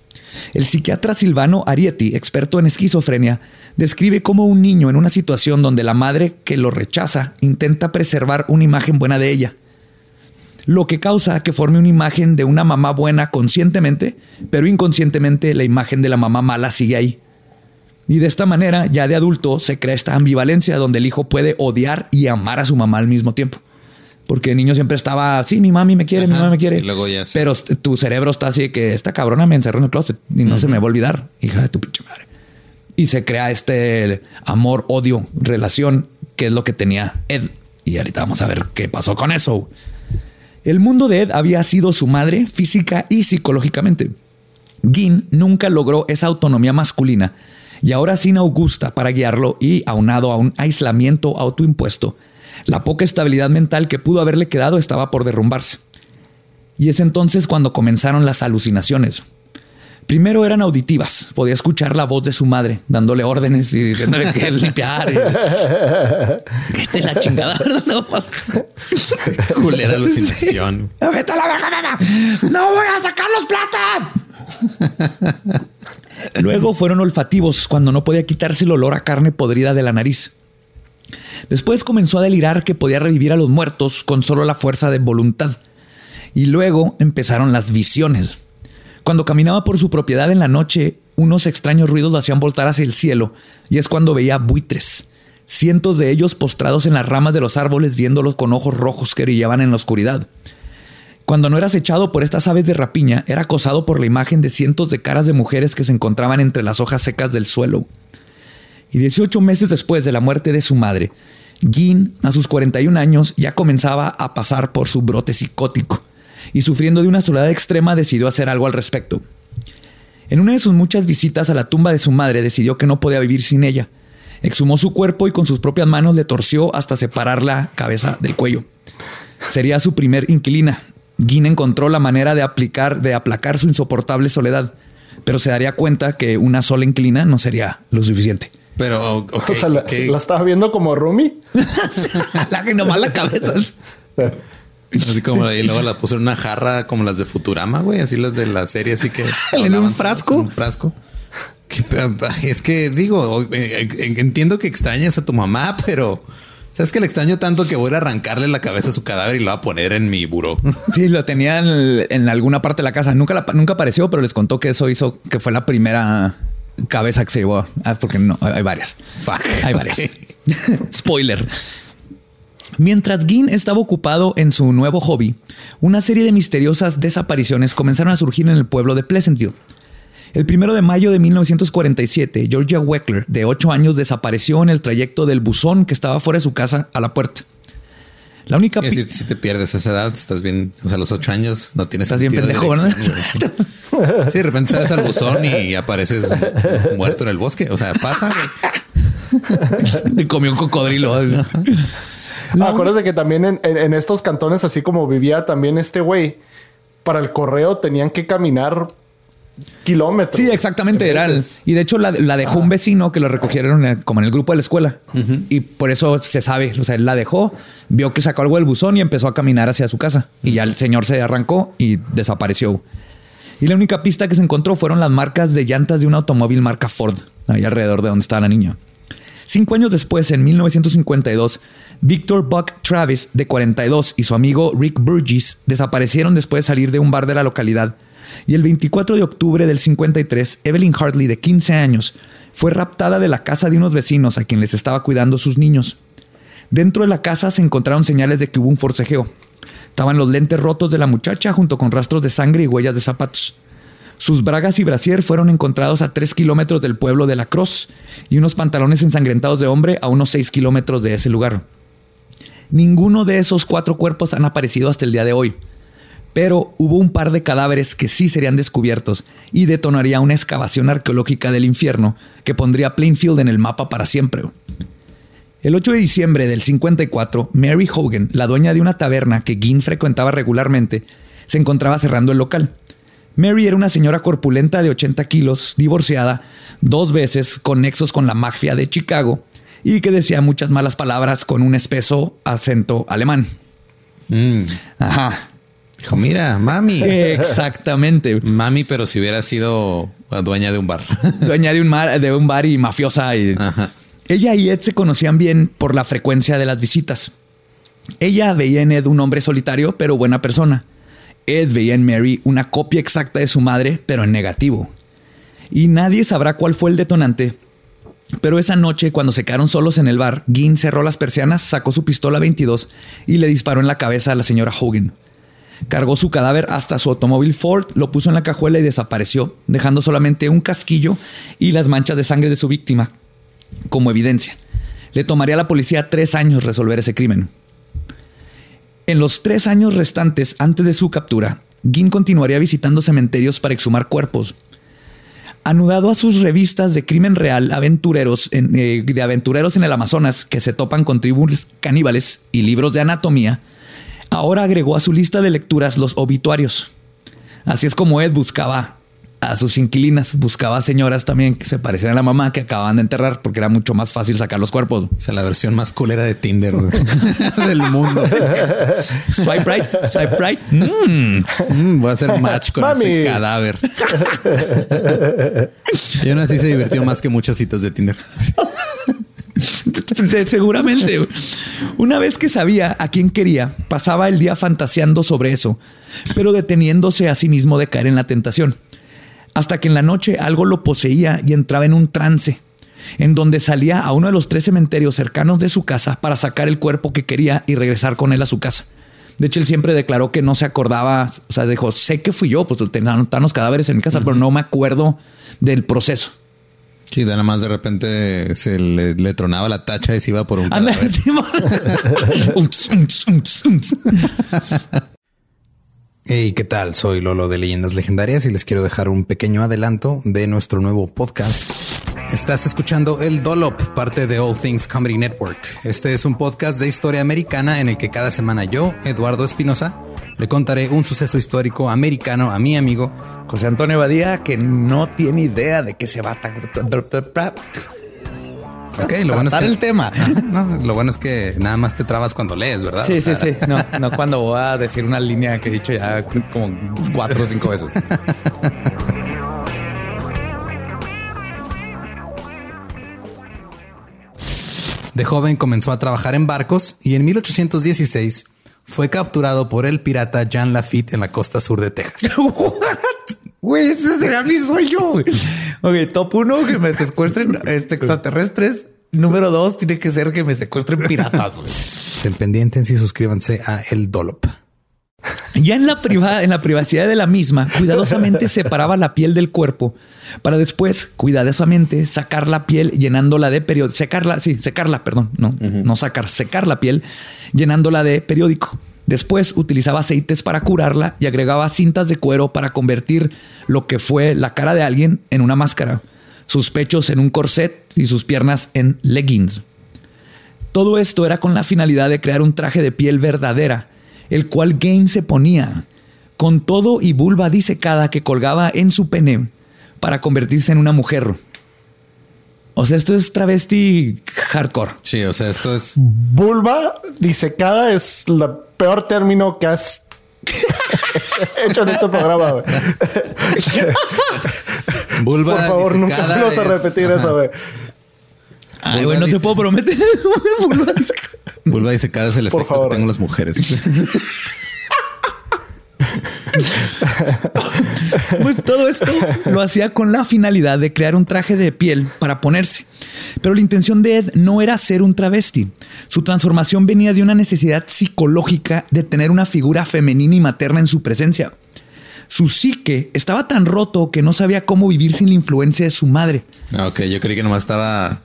El psiquiatra Silvano Arietti, experto en esquizofrenia, describe cómo un niño en una situación donde la madre que lo rechaza intenta preservar una imagen buena de ella, lo que causa que forme una imagen de una mamá buena conscientemente, pero inconscientemente la imagen de la mamá mala sigue ahí. Y de esta manera, ya de adulto, se crea esta ambivalencia donde el hijo puede odiar y amar a su mamá al mismo tiempo. Porque el niño siempre estaba, sí, mi mami me quiere, mi mamá me quiere. y luego ya sí. Pero tu cerebro está así de que esta cabrona me encerró en el closet y no se me va a olvidar, hija de tu pinche madre. Y se crea este amor, odio, relación, que es lo que tenía Ed. Y ahorita vamos a ver qué pasó con eso. El mundo de Ed había sido su madre física y psicológicamente. Gin nunca logró esa autonomía masculina y ahora sin Augusta para guiarlo y aunado a un aislamiento autoimpuesto, la poca estabilidad mental que pudo haberle quedado estaba por derrumbarse. Y es entonces cuando comenzaron las alucinaciones. Primero eran auditivas, podía escuchar la voz de su madre dándole órdenes y diciéndole que limpiar. y- Que la chingada. No, Culera alucinación. ¡Vete a la verga, mamá! ¡No voy a sacar los platos! Luego fueron olfativos cuando no podía quitarse el olor a carne podrida de la nariz. Después comenzó a delirar que podía revivir a los muertos con solo la fuerza de voluntad. Y luego empezaron las visiones. Cuando caminaba por su propiedad en la noche, unos extraños ruidos lo hacían voltar hacia el cielo, y es cuando veía buitres, cientos de ellos postrados en las ramas de los árboles viéndolos con ojos rojos que brillaban en la oscuridad. Cuando no era acechado por estas aves de rapiña, era acosado por la imagen de cientos de caras de mujeres que se encontraban entre las hojas secas del suelo. Y 18 meses después de la muerte de su madre, Gin, a sus 41 años, ya comenzaba a pasar por su brote psicótico y sufriendo de una soledad extrema decidió hacer algo al respecto. En una de sus muchas visitas a la tumba de su madre decidió que no podía vivir sin ella. Exhumó su cuerpo y con sus propias manos le torció hasta separar la cabeza del cuello. Sería su primer inquilina. Gin encontró la manera de aplicar, de aplacar su insoportable soledad, pero se daría cuenta que una sola inquilina no sería lo suficiente. Pero, ok, o sea, la, ok. la estaba viendo como Rumi. la que nomás la cabeza. Así como y luego la puso en una jarra como las de Futurama, güey, así las de la serie, así que ¿En un frasco? En un frasco. Es que digo, eh, eh, entiendo que extrañas a tu mamá, pero sabes que le extraño tanto que voy a arrancarle la cabeza a su cadáver y lo voy a poner en mi buró. Sí, lo tenía en, en alguna parte de la casa. Nunca, la- nunca apareció, pero les contó que eso hizo que fue la primera cabeza que se llevó. Ah, porque no, hay varias. Fuck. Hay varias. Spoiler. Mientras Gin estaba ocupado en su nuevo hobby, una serie de misteriosas desapariciones comenzaron a surgir en el pueblo de Pleasantville. El primero de mayo de 1947, Georgia Weckler, de 8 años, desapareció en el trayecto del buzón que estaba fuera de su casa a la puerta. La única Si, si te pierdes a esa edad, estás bien, o sea, a los ocho años no tienes Estás bien de pendejo, ¿no? Sí. De repente sales al buzón y apareces muerto en el bosque. O sea, pasa. güey. Te comió un cocodrilo. Ah, acuérdate que también en, en- en estos cantones, así como vivía también este güey, para el correo tenían que caminar kilómetros. Sí, exactamente. Era el- y de hecho la, la dejó un vecino que lo recogieron en- como en el grupo de la escuela. Y por eso se sabe. O sea, él la dejó, vio que sacó algo del buzón y empezó a caminar hacia su casa. Y ya el señor se arrancó y desapareció. Y la única pista que se encontró fueron las marcas de llantas de un automóvil marca Ford, ahí alrededor de donde estaba la niña. Cinco años después, en 1952, Victor Buck Travis, de 42, y su amigo Rick Burgess desaparecieron después de salir de un bar de la localidad. Y el 24 de octubre del 53, Evelyn Hartley, de 15 años, fue raptada de la casa de unos vecinos a quien les estaba cuidando sus niños. Dentro de la casa se encontraron señales de que hubo un forcejeo. Estaban los lentes rotos de la muchacha junto con rastros de sangre y huellas de zapatos. Sus bragas y brasier fueron encontrados a 3 kilómetros del pueblo de La Crosse y unos pantalones ensangrentados de hombre a unos 6 kilómetros de ese lugar. Ninguno de esos cuatro cuerpos han aparecido hasta el día de hoy, pero hubo un par de cadáveres que sí serían descubiertos y detonaría una excavación arqueológica del infierno que pondría Plainfield en el mapa para siempre. El 8 de diciembre del 54, Mary Hogan, la dueña de una taberna que Ginn frecuentaba regularmente, se encontraba cerrando el local. Mary era una señora corpulenta de 80 kilos, divorciada, dos veces con nexos con la mafia de Chicago y que decía muchas malas palabras con un espeso acento alemán. Mm. Ajá. Dijo, mira, mami. Exactamente. Mami, pero si hubiera sido dueña de un bar. Dueña de un, mar- de un bar y mafiosa. Y... Ajá. Ella y Ed se conocían bien por la frecuencia de las visitas. Ella veía en Ed un hombre solitario, pero buena persona. Ed veía en Mary una copia exacta de su madre, pero en negativo. Y nadie sabrá cuál fue el detonante. Pero esa noche, cuando se quedaron solos en el bar, Ginn cerró las persianas, sacó su pistola 22 y le disparó en la cabeza a la señora Hogan. Cargó su cadáver hasta su automóvil Ford, lo puso en la cajuela y desapareció, dejando solamente un casquillo y las manchas de sangre de su víctima como evidencia. Le tomaría a la policía tres años resolver ese crimen. En los tres años restantes antes de su captura, Ginn continuaría visitando cementerios para exhumar cuerpos. Anudado a sus revistas de crimen real aventureros en- eh, de aventureros en el Amazonas que se topan con tribus caníbales y libros de anatomía, ahora agregó a su lista de lecturas los obituarios. Así es como Ed buscaba a sus inquilinas, buscaba señoras también que se parecieran a la mamá que acababan de enterrar porque era mucho más fácil sacar los cuerpos. O sea, la versión más culera de Tinder del mundo. Swipe right, swipe right. Mm. Mm, voy a hacer match con Mami. ese cadáver. Y aún así se divirtió más que muchas citas de Tinder. De- Seguramente. Una vez que sabía a quién quería, pasaba el día fantaseando sobre eso, pero deteniéndose a sí mismo de caer en la tentación. Hasta que en la noche algo lo poseía y entraba en un trance, en donde salía a uno de los tres cementerios cercanos de su casa para sacar el cuerpo que quería y regresar con él a su casa. De hecho, él siempre declaró que no se acordaba, o sea, dijo, sé que fui yo, pues tenían los cadáveres en mi casa, pero no me acuerdo del proceso. Sí, nada más de repente se le, le tronaba la tacha y se iba por un cadáver. Hey, ¿qué tal? Soy Lolo de Leyendas Legendarias y les quiero dejar un pequeño adelanto de nuestro nuevo podcast. Estás escuchando El Dolop, parte de All Things Comedy Network. Este es un podcast de historia americana en el que cada semana yo, Eduardo Espinosa, le contaré un suceso histórico americano a mi amigo. José Antonio Badía, que no tiene idea de qué se va a Ok, lo bueno es que el tema. No, lo bueno es que nada más te trabas cuando lees, ¿verdad? Sí, O sí, sí. No, no cuando voy a decir una línea que he dicho ya como cuatro o cinco veces. De joven comenzó a trabajar en barcos y en 1816 fue capturado por el pirata Jean Lafitte en la costa sur de Texas. Güey, ese será mi sueño. güey. Ok, top uno, que me secuestren este, extraterrestres. Número dos, tiene que ser que me secuestren piratas. güey. Estén pendientes y suscríbanse a El Dolop. Ya en la, priva- en la privacidad de la misma, cuidadosamente separaba la piel del cuerpo para después, cuidadosamente, sacar la piel llenándola de periódico. Secarla, sí, secarla, perdón, no, no sacar, secar la piel llenándola de periódico. Después utilizaba aceites para curarla y agregaba cintas de cuero para convertir lo que fue la cara de alguien en una máscara, sus pechos en un corset y sus piernas en leggings. Todo esto era con la finalidad de crear un traje de piel verdadera, el cual Gaines se ponía con todo y vulva disecada que colgaba en su pene para convertirse en una mujer. O sea, esto es travesti hardcore. Sí, o sea, esto es. Vulva disecada es el peor término que has hecho en este programa, güey. Vulva. Por favor, nunca vamos a repetir eso, güey. Ay, güey, no te puedo prometer. Vulva disecada. Vulva disecada es el Por efecto favor. que tengo las mujeres. Pues todo esto lo hacía con la finalidad de crear un traje de piel para ponerse. Pero la intención de Ed no era ser un travesti. Su transformación venía de una necesidad psicológica de tener una figura femenina y materna en su presencia. Su psique estaba tan roto que no sabía cómo vivir sin la influencia de su madre. Ok, yo creí que nomás estaba.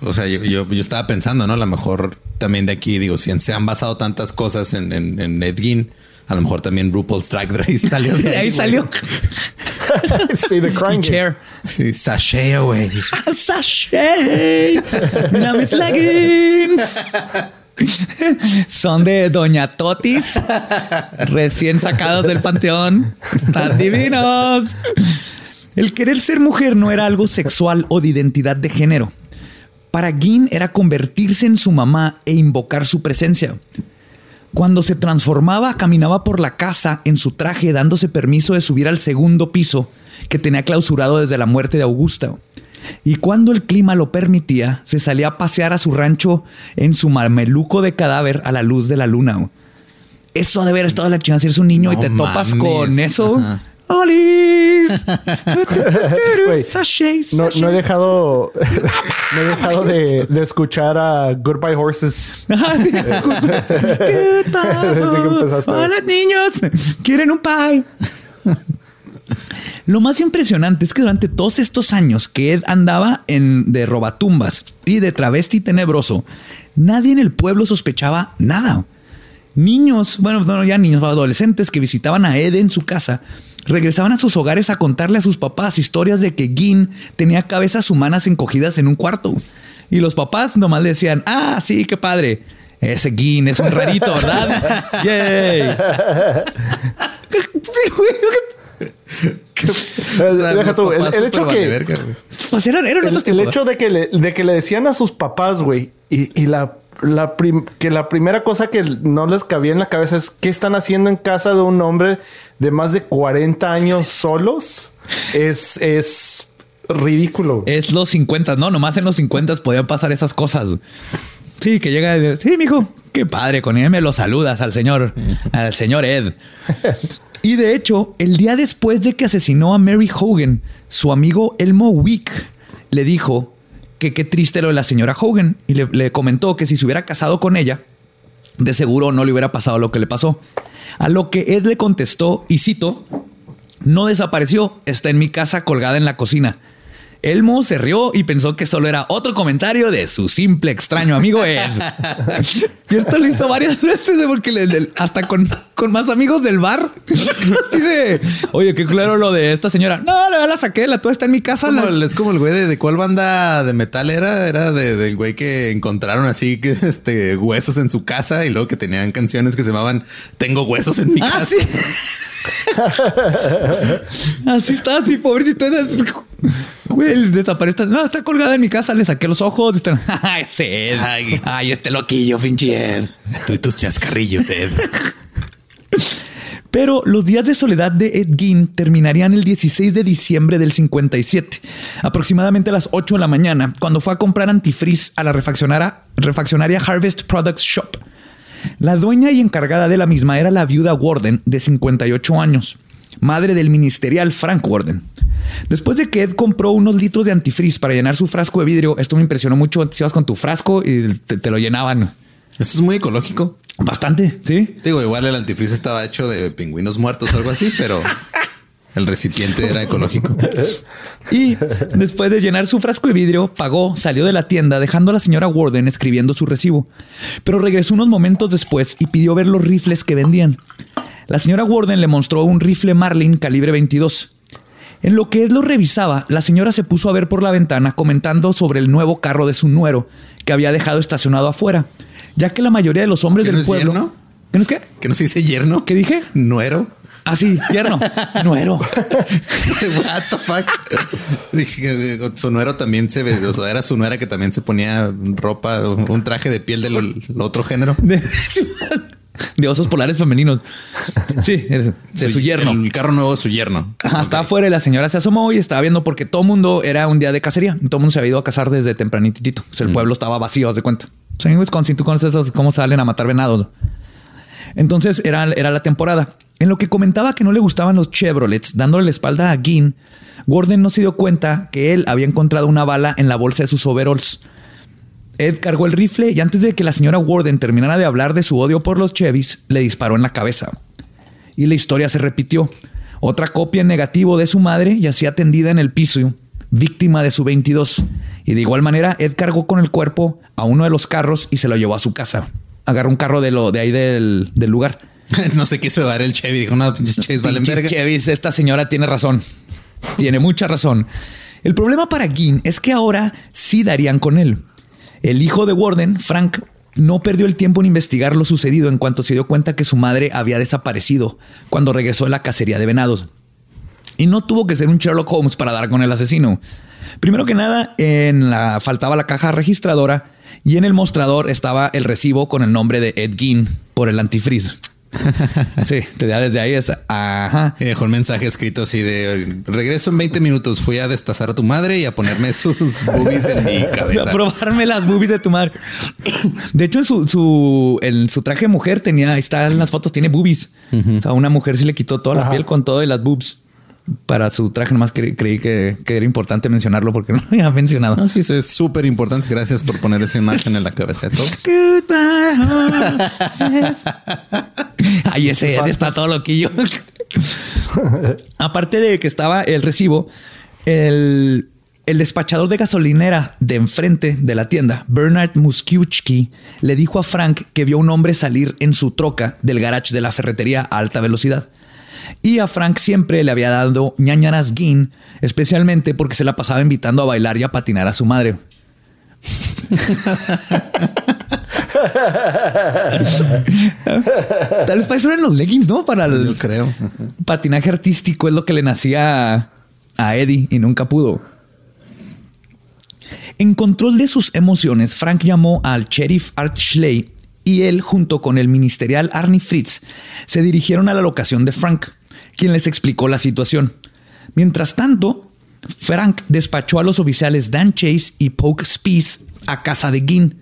O sea, yo, yo, estaba pensando, ¿no? A lo mejor también de aquí, digo, si se han basado tantas cosas en Ed Gein, a lo mejor también RuPaul's Drag Race salió de De ahí güey. salió. sí, The Crying. Cher. Sí, sashea, güey. Sashay. Mira mis leggings. Son de Doña Totis, recién sacados del panteón. Tan divinos. El querer ser mujer no era algo sexual o de identidad de género. Para Gin era convertirse en su mamá e invocar su presencia. Cuando se transformaba, caminaba por la casa en su traje, dándose permiso de subir al segundo piso que tenía clausurado desde la muerte de Augusta. Y cuando el clima lo permitía, se salía a pasear a su rancho en su mameluco de cadáver a la luz de la luna. Eso ha de haber estado la chingada si eres un niño y te topas con eso. Ajá. ¡Olis! Sashay, No, sashay. no he dejado, no he dejado de, de escuchar a Goodbye Horses. Hola niños, quieren un pie. Lo más impresionante es que durante todos estos años que Ed andaba en de robatumbas y de travesti tenebroso, nadie en el pueblo sospechaba nada. Niños, bueno, no ya niños, adolescentes que visitaban a Ed en su casa, regresaban a sus hogares a contarle a sus papás historias de que Gin tenía cabezas humanas encogidas en un cuarto. Y los papás nomás le decían, ah, sí, qué padre. Ese Gin es un rarito, ¿verdad? Yay. Sí, güey. O sea, Deja tú, el, hecho que verga. Pues eran, eran el, otros el tiempos. hecho de que le, de que le decían a sus papás, güey, y, y la, la que la primera cosa que no les cabía en la cabeza es qué están haciendo en casa de un hombre de más de 40 años solos es, es ridículo. Es los 50, no, nomás en los 50 podían pasar esas cosas. Sí, que llega, y sí, mijo, qué padre, con él me lo saludas al señor, al señor Ed. Y de hecho, el día después de que asesinó a Mary Hogan, su amigo Elmo Wick le dijo que qué triste lo de la señora Hogan y le, le comentó que si se hubiera casado con ella, de seguro no le hubiera pasado lo que le pasó. A lo que Ed le contestó, y cito, no desapareció, está en mi casa colgada en la cocina. Elmo se rió y pensó que solo era otro comentario de su simple extraño amigo Ed. y esto lo hizo varias veces porque le- le- hasta con, con más amigos del bar. Así de, oye, qué claro lo de esta señora. No, la, la saqué, la tuya está en mi casa. Como la- el- es como el güey de, de cuál banda de metal era. Era de- del güey que encontraron así que este huesos en su casa y luego que tenían canciones que se llamaban Tengo huesos en mi Ah, casa. sí. Así está, así, pobrecito. Güey. No, está colgada en mi casa. Le saqué los ojos. Está- Ay, sí. Ay. Ay, este loquillo, pinche Ed. Tú y tus chascarrillos, Ed. Pero los días de soledad de Ed Gein terminarían el 16 de diciembre del 57, aproximadamente a las 8 de la mañana, cuando fue a comprar antifreeze a la refaccionaria, refaccionaria Harvest Products Shop. La dueña y encargada de la misma era la viuda Warden, de 58 años, madre del ministerial Frank Warden. Después de que Ed compró unos litros de antifreeze para llenar su frasco de vidrio, esto me impresionó mucho. Te ibas con tu frasco y te, te lo llenaban. Eso es muy ecológico. Bastante, ¿sí? Digo, igual el antifreeze estaba hecho de pingüinos muertos o algo así, pero el recipiente era ecológico. Y después de llenar su frasco de vidrio, pagó, salió de la tienda, dejando a la señora Warden escribiendo su recibo. Pero regresó unos momentos después y pidió ver los rifles que vendían. La señora Warden le mostró un rifle Marlin calibre 22. En lo que él lo revisaba, la señora se puso a ver por la ventana comentando sobre el nuevo carro de su nuero que había dejado estacionado afuera, ya que la mayoría de los hombres ¿Que del no es pueblo... yerno? ¿Qué no es qué? ¿Que no se dice yerno? ¿Qué dije? Nuero. Así, yerno. Nuero. What the fuck? Dije, su nuero también se ve, o sea, era su nuera que también se ponía ropa, un traje de piel del otro género. De, osos polares femeninos. Sí, de su, yerno. El carro nuevo de su yerno. Ajá, Estaba afuera y la señora se asomó y estaba viendo porque todo mundo era un día de cacería. Todo mundo se había ido a cazar desde tempranitito. O sea, el pueblo estaba vacío, haz de cuenta. O sea, en Wisconsin, tú conoces esos, cómo salen a matar venados. Entonces era, era la temporada. En lo que comentaba que no le gustaban los Chevrolets, dándole la espalda a Ginn, Gordon no se dio cuenta que él había encontrado una bala en la bolsa de sus overalls. Ed cargó el rifle y antes de que la señora Warden terminara de hablar de su odio por los Chevys, le disparó en la cabeza. Y la historia se repitió. Otra copia en negativo de su madre yacía tendida en el piso, víctima de su 22. Y de igual manera, Ed cargó con el cuerpo a uno de los carros y se lo llevó a su casa. Agarró un carro de, lo, de ahí del, del lugar. no sé qué dar el Chevy. Dijo, no, Chevy valen verga. Chevy, esta señora tiene razón. Tiene mucha razón. El problema para Ginn es que ahora sí darían con él. El hijo de Warden, Frank, no perdió el tiempo en investigar lo sucedido en cuanto se dio cuenta que su madre había desaparecido cuando regresó de la cacería de venados. Y no tuvo que ser un Sherlock Holmes para dar con el asesino. Primero que nada, en la faltaba la caja registradora y en el mostrador estaba el recibo con el nombre de Ed Gein por el antifreeze. sí, desde ahí es ajá. Y dejó un mensaje escrito así de regreso en 20 minutos. Fui a destazar a tu madre y a ponerme sus boobies en mi cabeza. A probarme las boobies de tu madre. De hecho, en su, en su traje de mujer tenía, ahí están las fotos, tiene boobies. O sea, una mujer sí le quitó toda la piel con todo y las boobs para su traje. Nomás creí, que, era importante mencionarlo porque no lo había mencionado. No, sí, eso es súper importante. Gracias por poner esa imagen en la cabeza de todos. Ay, ese está todo loquillo. Aparte de que estaba el recibo, el, el despachador de gasolinera de enfrente de la tienda, Bernard Muskiewicz, le dijo a Frank que vio un hombre salir en su troca del garage de la ferretería a alta velocidad. Y a Frank siempre le había dado ñañaras guin, especialmente porque se la pasaba invitando a bailar y a patinar a su madre. Tal vez para eso eran los leggings, ¿no? Para el creo. patinaje artístico es lo que le nacía a Eddie y nunca pudo. En control de sus emociones, Frank llamó al sheriff Art Schley y él, junto con el ministerial Arnie Fritz, se dirigieron a la locación de Frank quien les explicó la situación. Mientras tanto, Frank despachó a los oficiales Dan Chase y Poke Spies a casa de Ginn.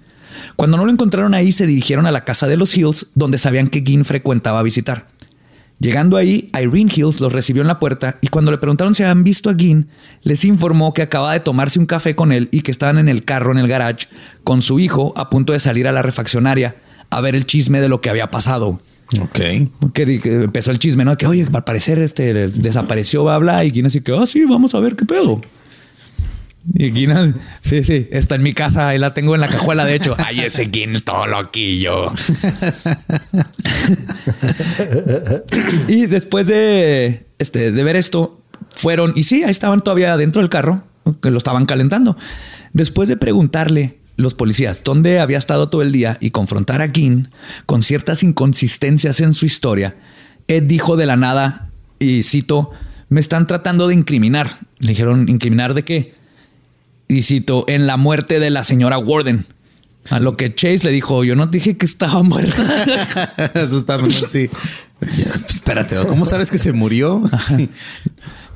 Cuando no lo encontraron ahí, se dirigieron a la casa de los Hills, donde sabían que Ginn frecuentaba visitar. Llegando ahí, Irene Hills los recibió en la puerta y cuando le preguntaron si habían visto a Ginn, les informó que acaba de tomarse un café con él y que estaban en el carro en el garage con su hijo a punto de salir a la refaccionaria a ver el chisme de lo que había pasado. Ok. Que, empezó el chisme, ¿no? Que oye, al parecer este desapareció, bla, bla. Y Gina así que, ah, sí, vamos a ver qué pedo. Y Gina, sí, sí, está en mi casa y la tengo en la cajuela, de hecho. Ay, ese Gina todo loquillo. y después de, este, de ver esto, fueron y sí, ahí estaban todavía dentro del carro, que lo estaban calentando. Después de preguntarle los policías dónde había estado todo el día y confrontar a Ginn con ciertas inconsistencias en su historia, Ed dijo de la nada, y cito, me están tratando de incriminar. Le dijeron, ¿incriminar de qué? Y cito, en la muerte de la señora Warden. A lo que Chase le dijo, yo no dije que estaba muerta. Eso está así. espérate, ¿cómo sabes que se murió? Sí.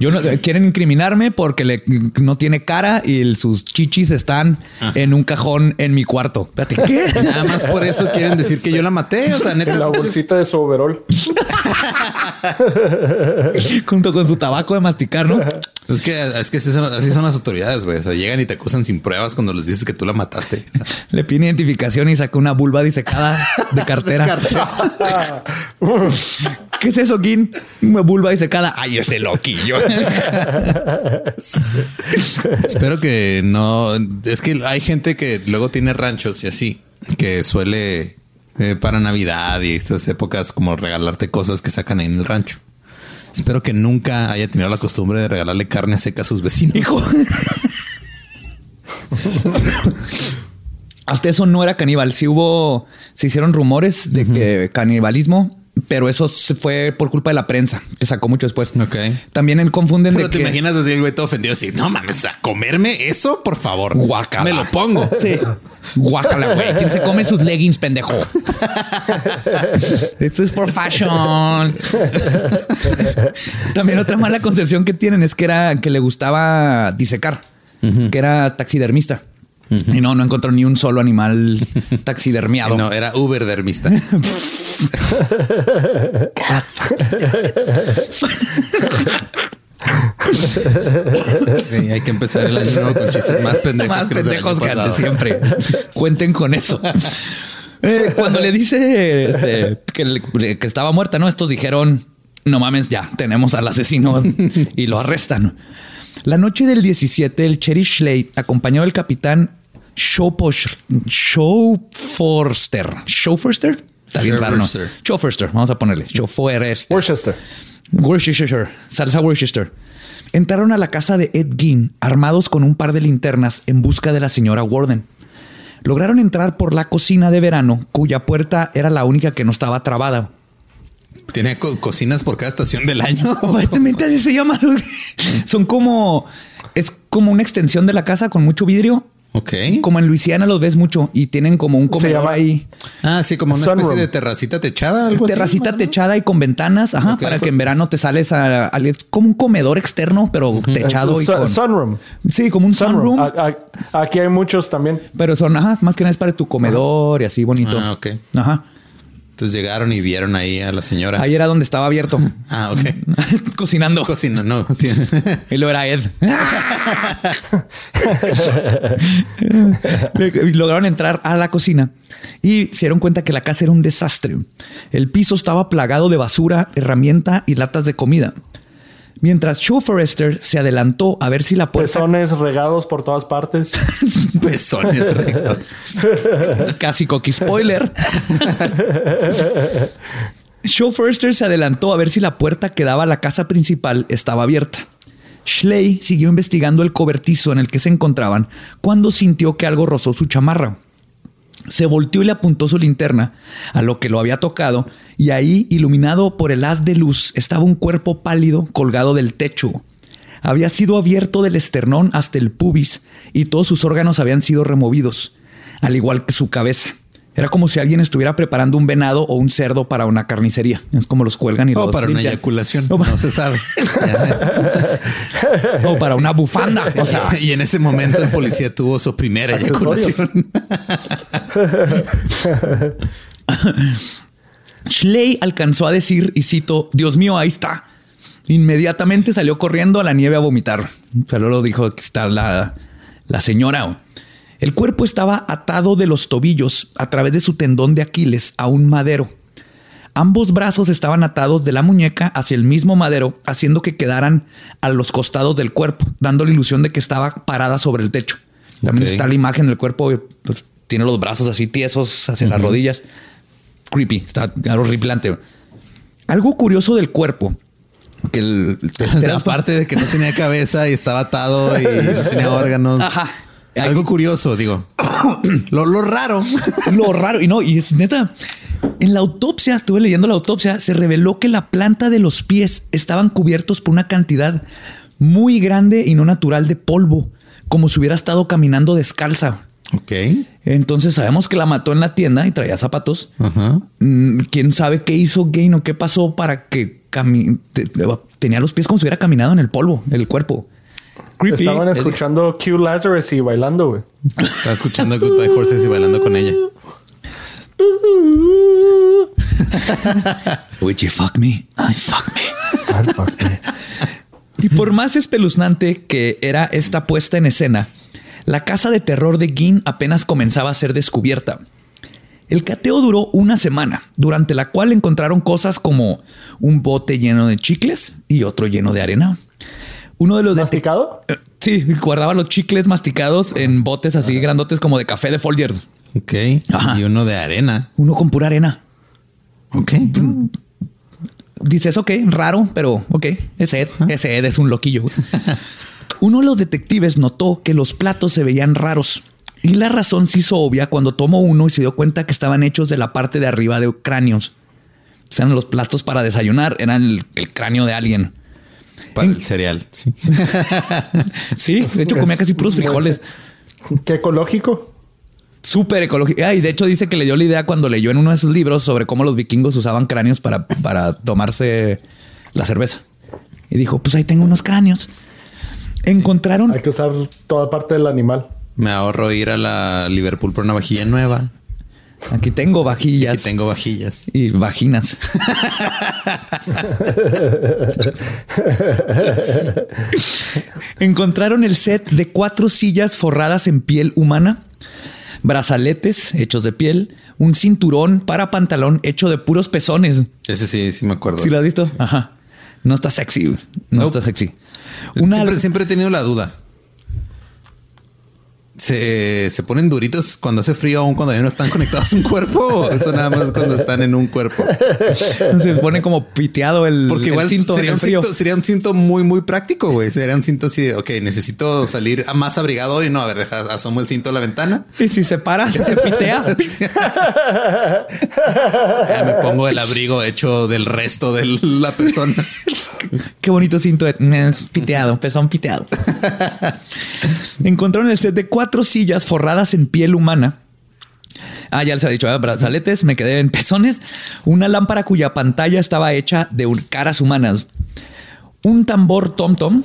Yo no, quieren incriminarme porque le, no tiene cara y sus chichis están en un cajón en mi cuarto. Espérate, ¿qué? Nada más por eso quieren decir que yo la maté. O sea, neta. La bolsita de su overall. Junto con su tabaco de masticar, ¿no? Es que, es que así son, las autoridades, güey. O sea, llegan y te acusan sin pruebas cuando les dices que tú la mataste. Le pide identificación y saca una vulva disecada de cartera. de cartera. ¿Qué es eso, Gin? Una vulva disecada. Ay, ese loquillo. Espero que no. Es que hay gente que luego tiene ranchos y así, que suele eh, para Navidad y estas épocas como regalarte cosas que sacan ahí en el rancho. Espero que nunca haya tenido la costumbre de regalarle carne seca a sus vecinos. Hijo. Hasta eso no era caníbal. Si hubo, se hicieron rumores de que canibalismo, pero eso se fue por culpa de la prensa, que sacó mucho después. Ok. También él confunden Pero de te que... imaginas así el güey todo ofendido así. No mames, a comerme eso, por favor. Guácala. Me lo pongo. Sí. Guácala, güey. ¿Quién se come sus leggings, pendejo? Esto es for fashion. También otra mala concepción que tienen es que era que le gustaba disecar, que era taxidermista. Y no, no encontró ni un solo animal taxidermiado. No, era Uber Sí, hay que empezar el año nuevo con chistes más pendejos Más que pendejos que antes siempre. Cuenten con eso. Eh, cuando le dice este, que, estaba muerta, ¿no? Estos dijeron, no mames, ya, tenemos al asesino y lo arrestan. La noche del 17, el Sheriff Schley, acompañado del capitán Showposh- Showforster. Está bien raro, vamos a ponerle. Showforster. Worcester. Worcestershire, salsa Worcester. Entraron a la casa de Ed Gein armados con un par de linternas en busca de la señora Warden. Lograron entrar por la cocina de verano, cuya puerta era la única que no estaba trabada. Tiene co- cocinas por cada estación del año. Aparentemente así se llama. Son como es como una extensión de la casa con mucho vidrio. Ok. Como en Luisiana los ves mucho y tienen como un comedor llama- ahí. Ah, sí, como una Sunroom. especie de terracita techada, algo terracita techada y con ventanas, ajá, para que en verano te sales a, a- como un comedor externo, pero techado y Sun- con Sunroom. Sí, como un Sunroom. sunroom. A- a- aquí hay muchos también. Pero son, ajá, más que nada es para tu comedor y así bonito. Ah, ok. Ajá. Entonces llegaron y vieron ahí a la señora. Ahí era donde estaba abierto, Ah, ok. cocinando. Cocina, no. sí. Y lo era Ed. Lograron entrar a la cocina y se dieron cuenta que la casa era un desastre. El piso estaba plagado de basura, herramienta y latas de comida. Mientras Joe Forrester se adelantó a ver si la puerta Pezones regados por todas partes. Pezones rectos. Casi coqui spoiler. Joe Forrester se adelantó a ver si la puerta que daba a la casa principal estaba abierta. Schley siguió investigando el cobertizo en el que se encontraban cuando sintió que algo rozó su chamarra. Se volteó y le apuntó su linterna a lo que lo había tocado y ahí, iluminado por el haz de luz, estaba un cuerpo pálido colgado del techo. Había sido abierto del esternón hasta el pubis y todos sus órganos habían sido removidos, al igual que su cabeza. Era como si alguien estuviera preparando un venado o un cerdo para una carnicería. Es como los cuelgan y O los para una eyaculación. O para- No se sabe. O para una bufanda. O sea, y en ese momento el policía tuvo su primera eyaculación. Schley alcanzó a decir, y cito, Dios mío, ahí está. Inmediatamente salió corriendo a la nieve a vomitar. Solo lo dijo que está la, la señora. El cuerpo estaba atado de los tobillos a través de su tendón de Aquiles a un madero. Ambos brazos estaban atados de la muñeca hacia el mismo madero, haciendo que quedaran a los costados del cuerpo, dando la ilusión de que estaba parada sobre el techo. También está la imagen del cuerpo, pues, tiene los brazos así tiesos hacia las rodillas. Creepy, está horripilante. Algo curioso del cuerpo, que el, O sea, aparte de que no tenía cabeza y estaba atado y no tenía órganos. Ajá. Algo curioso, digo. Lo, lo raro. Lo raro, y no, y es neta. En la autopsia, estuve leyendo la autopsia, se reveló que la planta de los pies estaban cubiertos por una cantidad muy grande y no natural de polvo, como si hubiera estado caminando descalza. Ok. Entonces sabemos que la mató en la tienda y traía zapatos. Ajá. Mm, ¿Quién sabe qué hizo Gain o qué pasó para que tenía los pies como si hubiera caminado en el polvo, el cuerpo? Creepy. Estaban escuchando Q Lazarus y bailando, güey. Estaba escuchando Goodbye Horses y bailando con ella. Would you fuck me? I fuck me. Y por más espeluznante que era esta puesta en escena, la casa de terror de Gin apenas comenzaba a ser descubierta. El cateo duró una semana, durante la cual encontraron cosas como un bote lleno de chicles y otro lleno de arena. Uno de los ¿Masticado? Eh, Sí, guardaba los chicles masticados en botes así grandotes como de café de Folgers. Ok. Ajá. Y uno de arena. Uno con pura arena. Ok. Dices, ok, raro, pero ok, ese Ed, ese Ed es un loquillo. Uno de los detectives notó que los platos se veían raros y la razón se hizo obvia cuando tomó uno y se dio cuenta que estaban hechos de la parte de arriba de cráneos. eran los platos para desayunar, eran el, el cráneo de alguien. Para el cereal. Sí. Sí, de hecho comía casi puros frijoles. Qué ecológico. Súper ecológico. Ah, y de hecho dice que le dio la idea cuando leyó en uno de sus libros sobre cómo los vikingos usaban cráneos para, para tomarse la cerveza. Y dijo, pues ahí tengo unos cráneos. Encontraron... Hay que usar toda parte del animal. Me ahorro ir a la Liverpool por una vajilla nueva. Aquí tengo vajillas. Aquí tengo vajillas. Y vaginas. Encontraron el set de cuatro sillas forradas en piel humana, brazaletes hechos de piel, un cinturón para pantalón hecho de puros pezones. Ese sí, sí me acuerdo. ¿Sí lo has visto? Ajá. No está sexy. No está sexy. Una, Siempre, siempre he tenido la duda. ¿Se, ¿Se ponen duritos cuando hace frío aún cuando ya no están conectados a un cuerpo? ¿O eso nada más cuando están en un cuerpo? se pone como piteado el, Porque el igual cinto sería, un frío. cinto, sería un cinto muy, muy práctico, güey. Sería un cinto así de, ok, necesito salir a más abrigado hoy. No, a ver, deja, asomo el cinto a la ventana. Y si se para, se pitea. Ya me pongo el abrigo hecho del resto de la persona. Qué bonito cinto. Es piteado, pezón piteado. Encontraron el set de cuatro sillas forradas en piel humana. Ah, ya les había dicho, ah, brazaletes, me quedé en pezones. Una lámpara cuya pantalla estaba hecha de caras humanas. Un tambor tom-tom.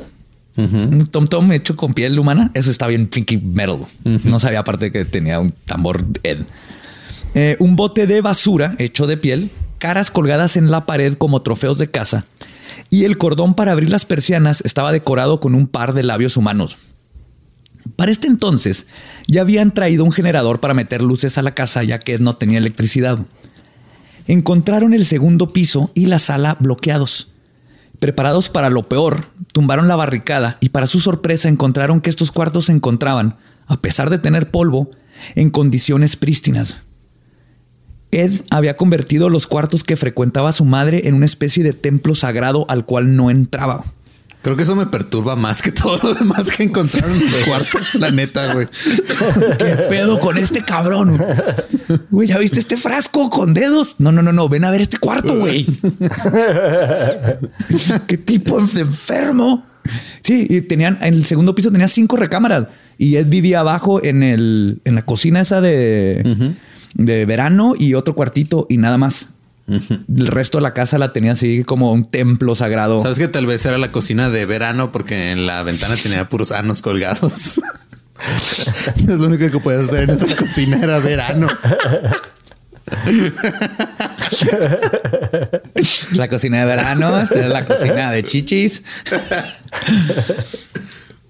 Un tom-tom hecho con piel humana. Eso está bien pinky metal. No sabía aparte que tenía un tambor Ed. Eh, un bote de basura hecho de piel, caras colgadas en la pared como trofeos de caza, y el cordón para abrir las persianas estaba decorado con un par de labios humanos. Para este entonces ya habían traído un generador para meter luces a la casa ya que no tenía electricidad. Encontraron el segundo piso y la sala bloqueados. Preparados para lo peor, tumbaron la barricada y para su sorpresa encontraron que estos cuartos se encontraban, a pesar de tener polvo, en condiciones prístinas. Ed había convertido los cuartos que frecuentaba su madre en una especie de templo sagrado al cual no entraba. Creo que eso me perturba más que todo lo demás que encontraron en su cuarto. La neta, güey. ¿Qué pedo con este cabrón? Güey, ¿ya viste este frasco con dedos? No, no, no, no. Ven a ver este cuarto, güey. ¿Qué tipo de enfermo? Sí, y tenían en el segundo piso tenía cinco recámaras y Ed vivía abajo en el en la cocina esa de, de verano y otro cuartito y nada más. El resto de la casa la tenía así como un templo sagrado. Sabes que tal vez era la cocina de verano porque en la ventana tenía puros anos colgados. es lo único que puedes hacer en esa cocina era verano. La cocina de verano, esta es la cocina de chichis.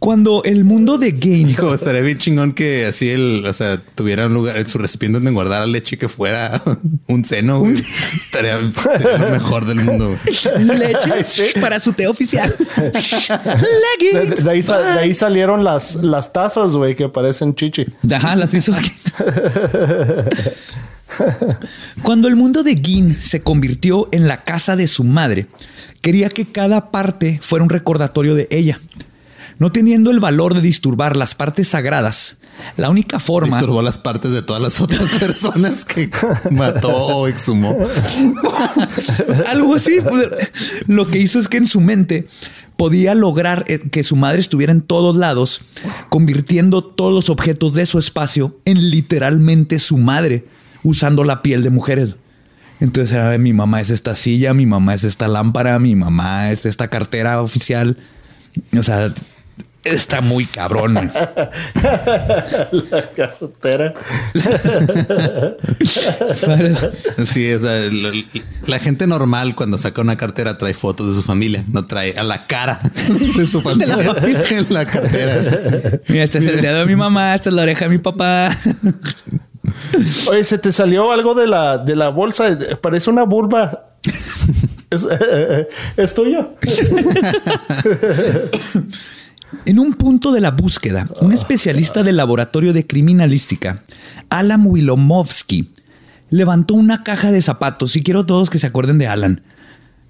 Cuando el mundo de Game Hijo, estaría bien chingón que así el, o sea, tuviera un lugar en su recipiente donde guardar la leche que fuera un seno. güey. Estaría, sería lo mejor del mundo. güey. leche para su té oficial. De, Leggings. de ahí, de ahí salieron las, las tazas, güey, que parecen chichi. Ajá, las hizo aquí. Cuando el mundo de Gin se convirtió en la casa de su madre, quería que cada parte fuera un recordatorio de ella. No teniendo el valor de disturbar las partes sagradas, la única forma... Disturbó las partes de todas las otras personas que mató o exhumó. Algo así. pues, Lo que hizo es que en su mente podía lograr eh, que su madre estuviera en todos lados, convirtiendo todos los objetos de su espacio en literalmente su madre, usando la piel de mujeres. Entonces era mi mamá es esta silla, mi mamá es esta lámpara, mi mamá es esta cartera oficial. O sea, está muy cabrón. La cartera. Sí, o sea, la, la gente normal cuando saca una cartera trae fotos de su familia, no trae a la cara de su familia en la cartera. Mira, este es el dedo de mi mamá, esta es la oreja de mi papá. Oye, se te salió algo de la, de la bolsa. Parece una vulva. es, es tuyo. En un punto de la búsqueda, un especialista del laboratorio de criminalística, Alan Wilomovsky, levantó una caja de zapatos y quiero todos que se acuerden de Alan.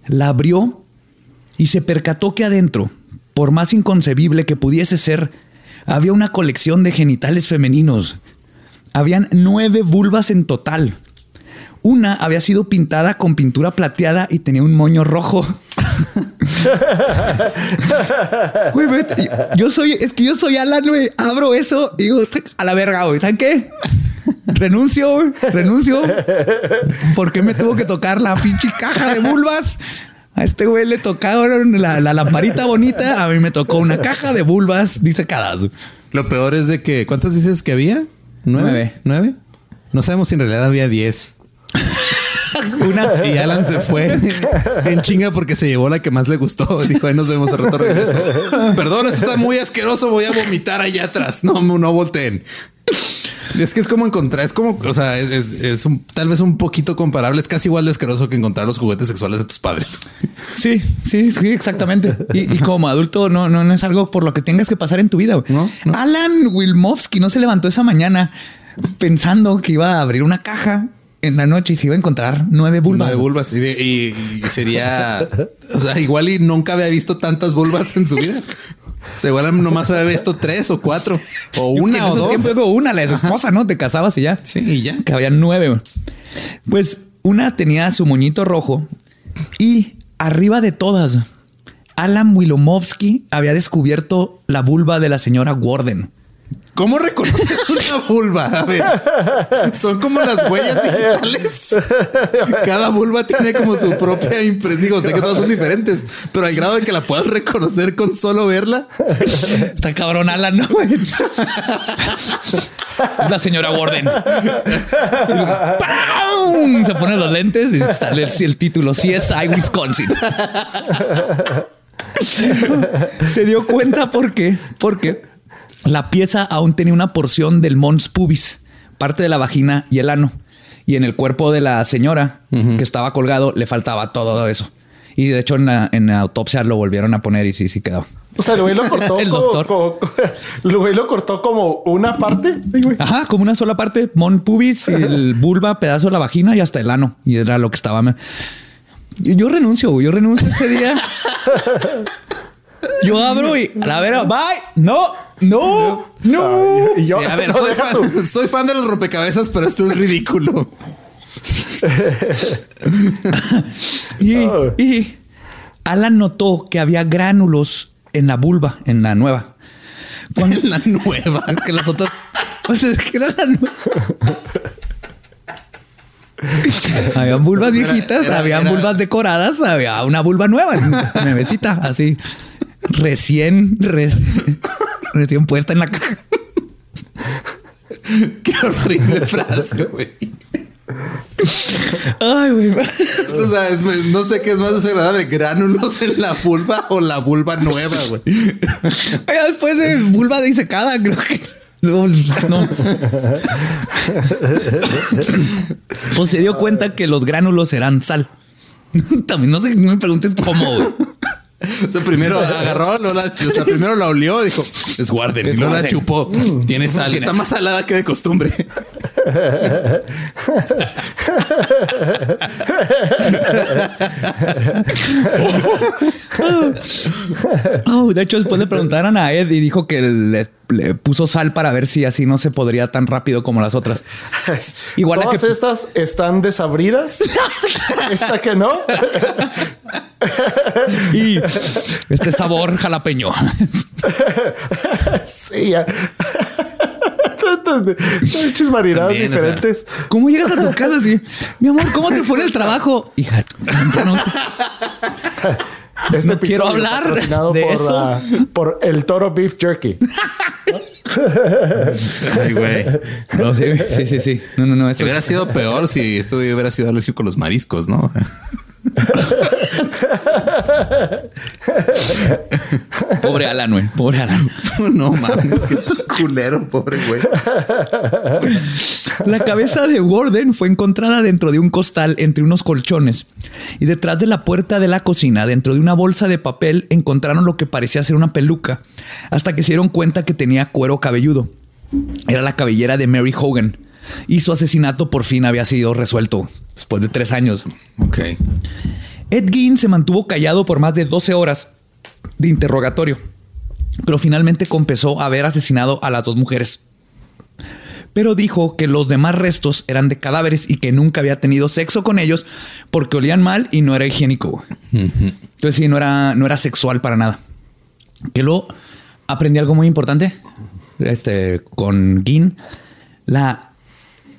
La abrió y se percató que adentro, por más inconcebible que pudiese ser, había una colección de genitales femeninos. Habían nueve vulvas en total. Una había sido pintada con pintura plateada y tenía un moño rojo. Güey, vete. yo soy, es que yo soy Alan, güey. Abro eso y digo, a la verga, güey. ¿Saben qué? Renuncio, güey. Renuncio. ¿Por qué me tuvo que tocar la pinche caja de vulvas? A este güey le tocaron la, la lamparita bonita. A mí me tocó una caja de vulvas disecadas. Lo peor es de que, ¿cuántas dices que había? ¿Nueve? ¿Nueve? No sabemos si en realidad había diez. Una y Alan se fue en chinga porque se llevó la que más le gustó. Dijo, ahí nos vemos a rato regreso. Perdón, esto está muy asqueroso. Voy a vomitar allá atrás. No, no volteen. Es que es como encontrar, es como, o sea, es, un, tal vez un poquito comparable. Es casi igual de asqueroso que encontrar los juguetes sexuales de tus padres. Sí, sí, sí, exactamente. Y, como adulto no, no, es algo por lo que tengas que pasar en tu vida. Alan Wilmovsky no se levantó esa mañana pensando que iba a abrir una caja en la noche y se iba a encontrar nueve vulvas. Nueve vulvas. Y, sería, o sea, igual y nunca había visto tantas vulvas en su vida. O sea, igual nomás había visto tres o cuatro o una o dos. tiempo una, la de su esposa, ¿no? Te casabas y ya. Sí, y ya. Que había nueve. Pues una tenía su moñito rojo y arriba de todas, Alan Wilomovsky había descubierto la vulva de la señora Warden. ¿Cómo reconoces una vulva? A ver, son como las huellas digitales. Cada vulva tiene como su propia impresión. Digo, sé que todas son diferentes, pero al grado de que la puedas reconocer con solo verla. Está cabrón Alan, ¿no? La señora Warden. Se pone los lentes y sale el, el título CSI Wisconsin. Se dio cuenta por qué. Porque la pieza aún tenía una porción del mons pubis, parte de la vagina y el ano. Y en el cuerpo de la señora que estaba colgado le faltaba todo eso. Y de hecho en la, autopsia lo volvieron a poner y sí, sí quedó. O sea, el güey lo cortó. el doctor. Como, el güey lo cortó como una parte. Ajá, como una sola parte. Mon pubis, el vulva, pedazo de la vagina y hasta el ano. Y era lo que estaba. Yo, renuncio, güey. Yo renuncio ese día. Yo abro y a la vera, bye. No, no, no. yo, a ver, soy, fan, de los rompecabezas, pero esto es ridículo. y, Alan notó que había gránulos en la vulva, en la nueva. En la nueva. Que las otras. Pues es que era la nueva. Habían vulvas viejitas, habían vulvas decoradas, había una vulva nueva, nuevecita, así recién, recién puesta en la caja. Qué horrible frase, güey. Ay, güey. O sea, no sé qué es más desagradable, gránulos en la vulva o la vulva nueva, güey. Después de vulva disecada, creo que. No, no. Pues se dio cuenta que los gránulos eran sal. También no sé, no me preguntes cómo, güey. O sea, primero agarró, no la, o sea, primero la olió, dijo, es guarden, y no la chupó. Mm. Tiene sal, está más salada que de costumbre. oh, de hecho, después le preguntaron a Ed y dijo que le, puso sal para ver si así no se podría tan rápido como las otras. Igual Todas que estas están desabridas. Esta que no. y este sabor jalapeño. sí, ya. Muchas variedades diferentes. ¿Cómo llegas a tu casa así? Mi amor, ¿cómo te fue el trabajo? Hija, no, este quiero hablar de por, eso. por el toro beef jerky. Ay, güey. No, sí, sí, sí, sí. No, no, no. hubiera sido peor si esto hubiera sido alérgico a los mariscos, ¿no? Pobre Alan, güey. Pobre Alan. No mames, qué culero, pobre güey. La cabeza de Warden fue encontrada dentro de un costal entre unos colchones. Y detrás de la puerta de la cocina, dentro de una bolsa de papel, encontraron lo que parecía ser una peluca. Hasta que se dieron cuenta que tenía cuero cabelludo. Era la cabellera de Mary Hogan. Y su asesinato por fin había sido resuelto después de tres años. Ok. Ed Gein se mantuvo callado por más de 12 horas de interrogatorio, pero finalmente confesó haber asesinado a las dos mujeres. pero dijo que los demás restos eran de cadáveres y que nunca había tenido sexo con ellos porque olían mal y no era higiénico. Entonces sí, no era, no era sexual para nada. Que luego aprendí algo muy importante este, con Gin. La,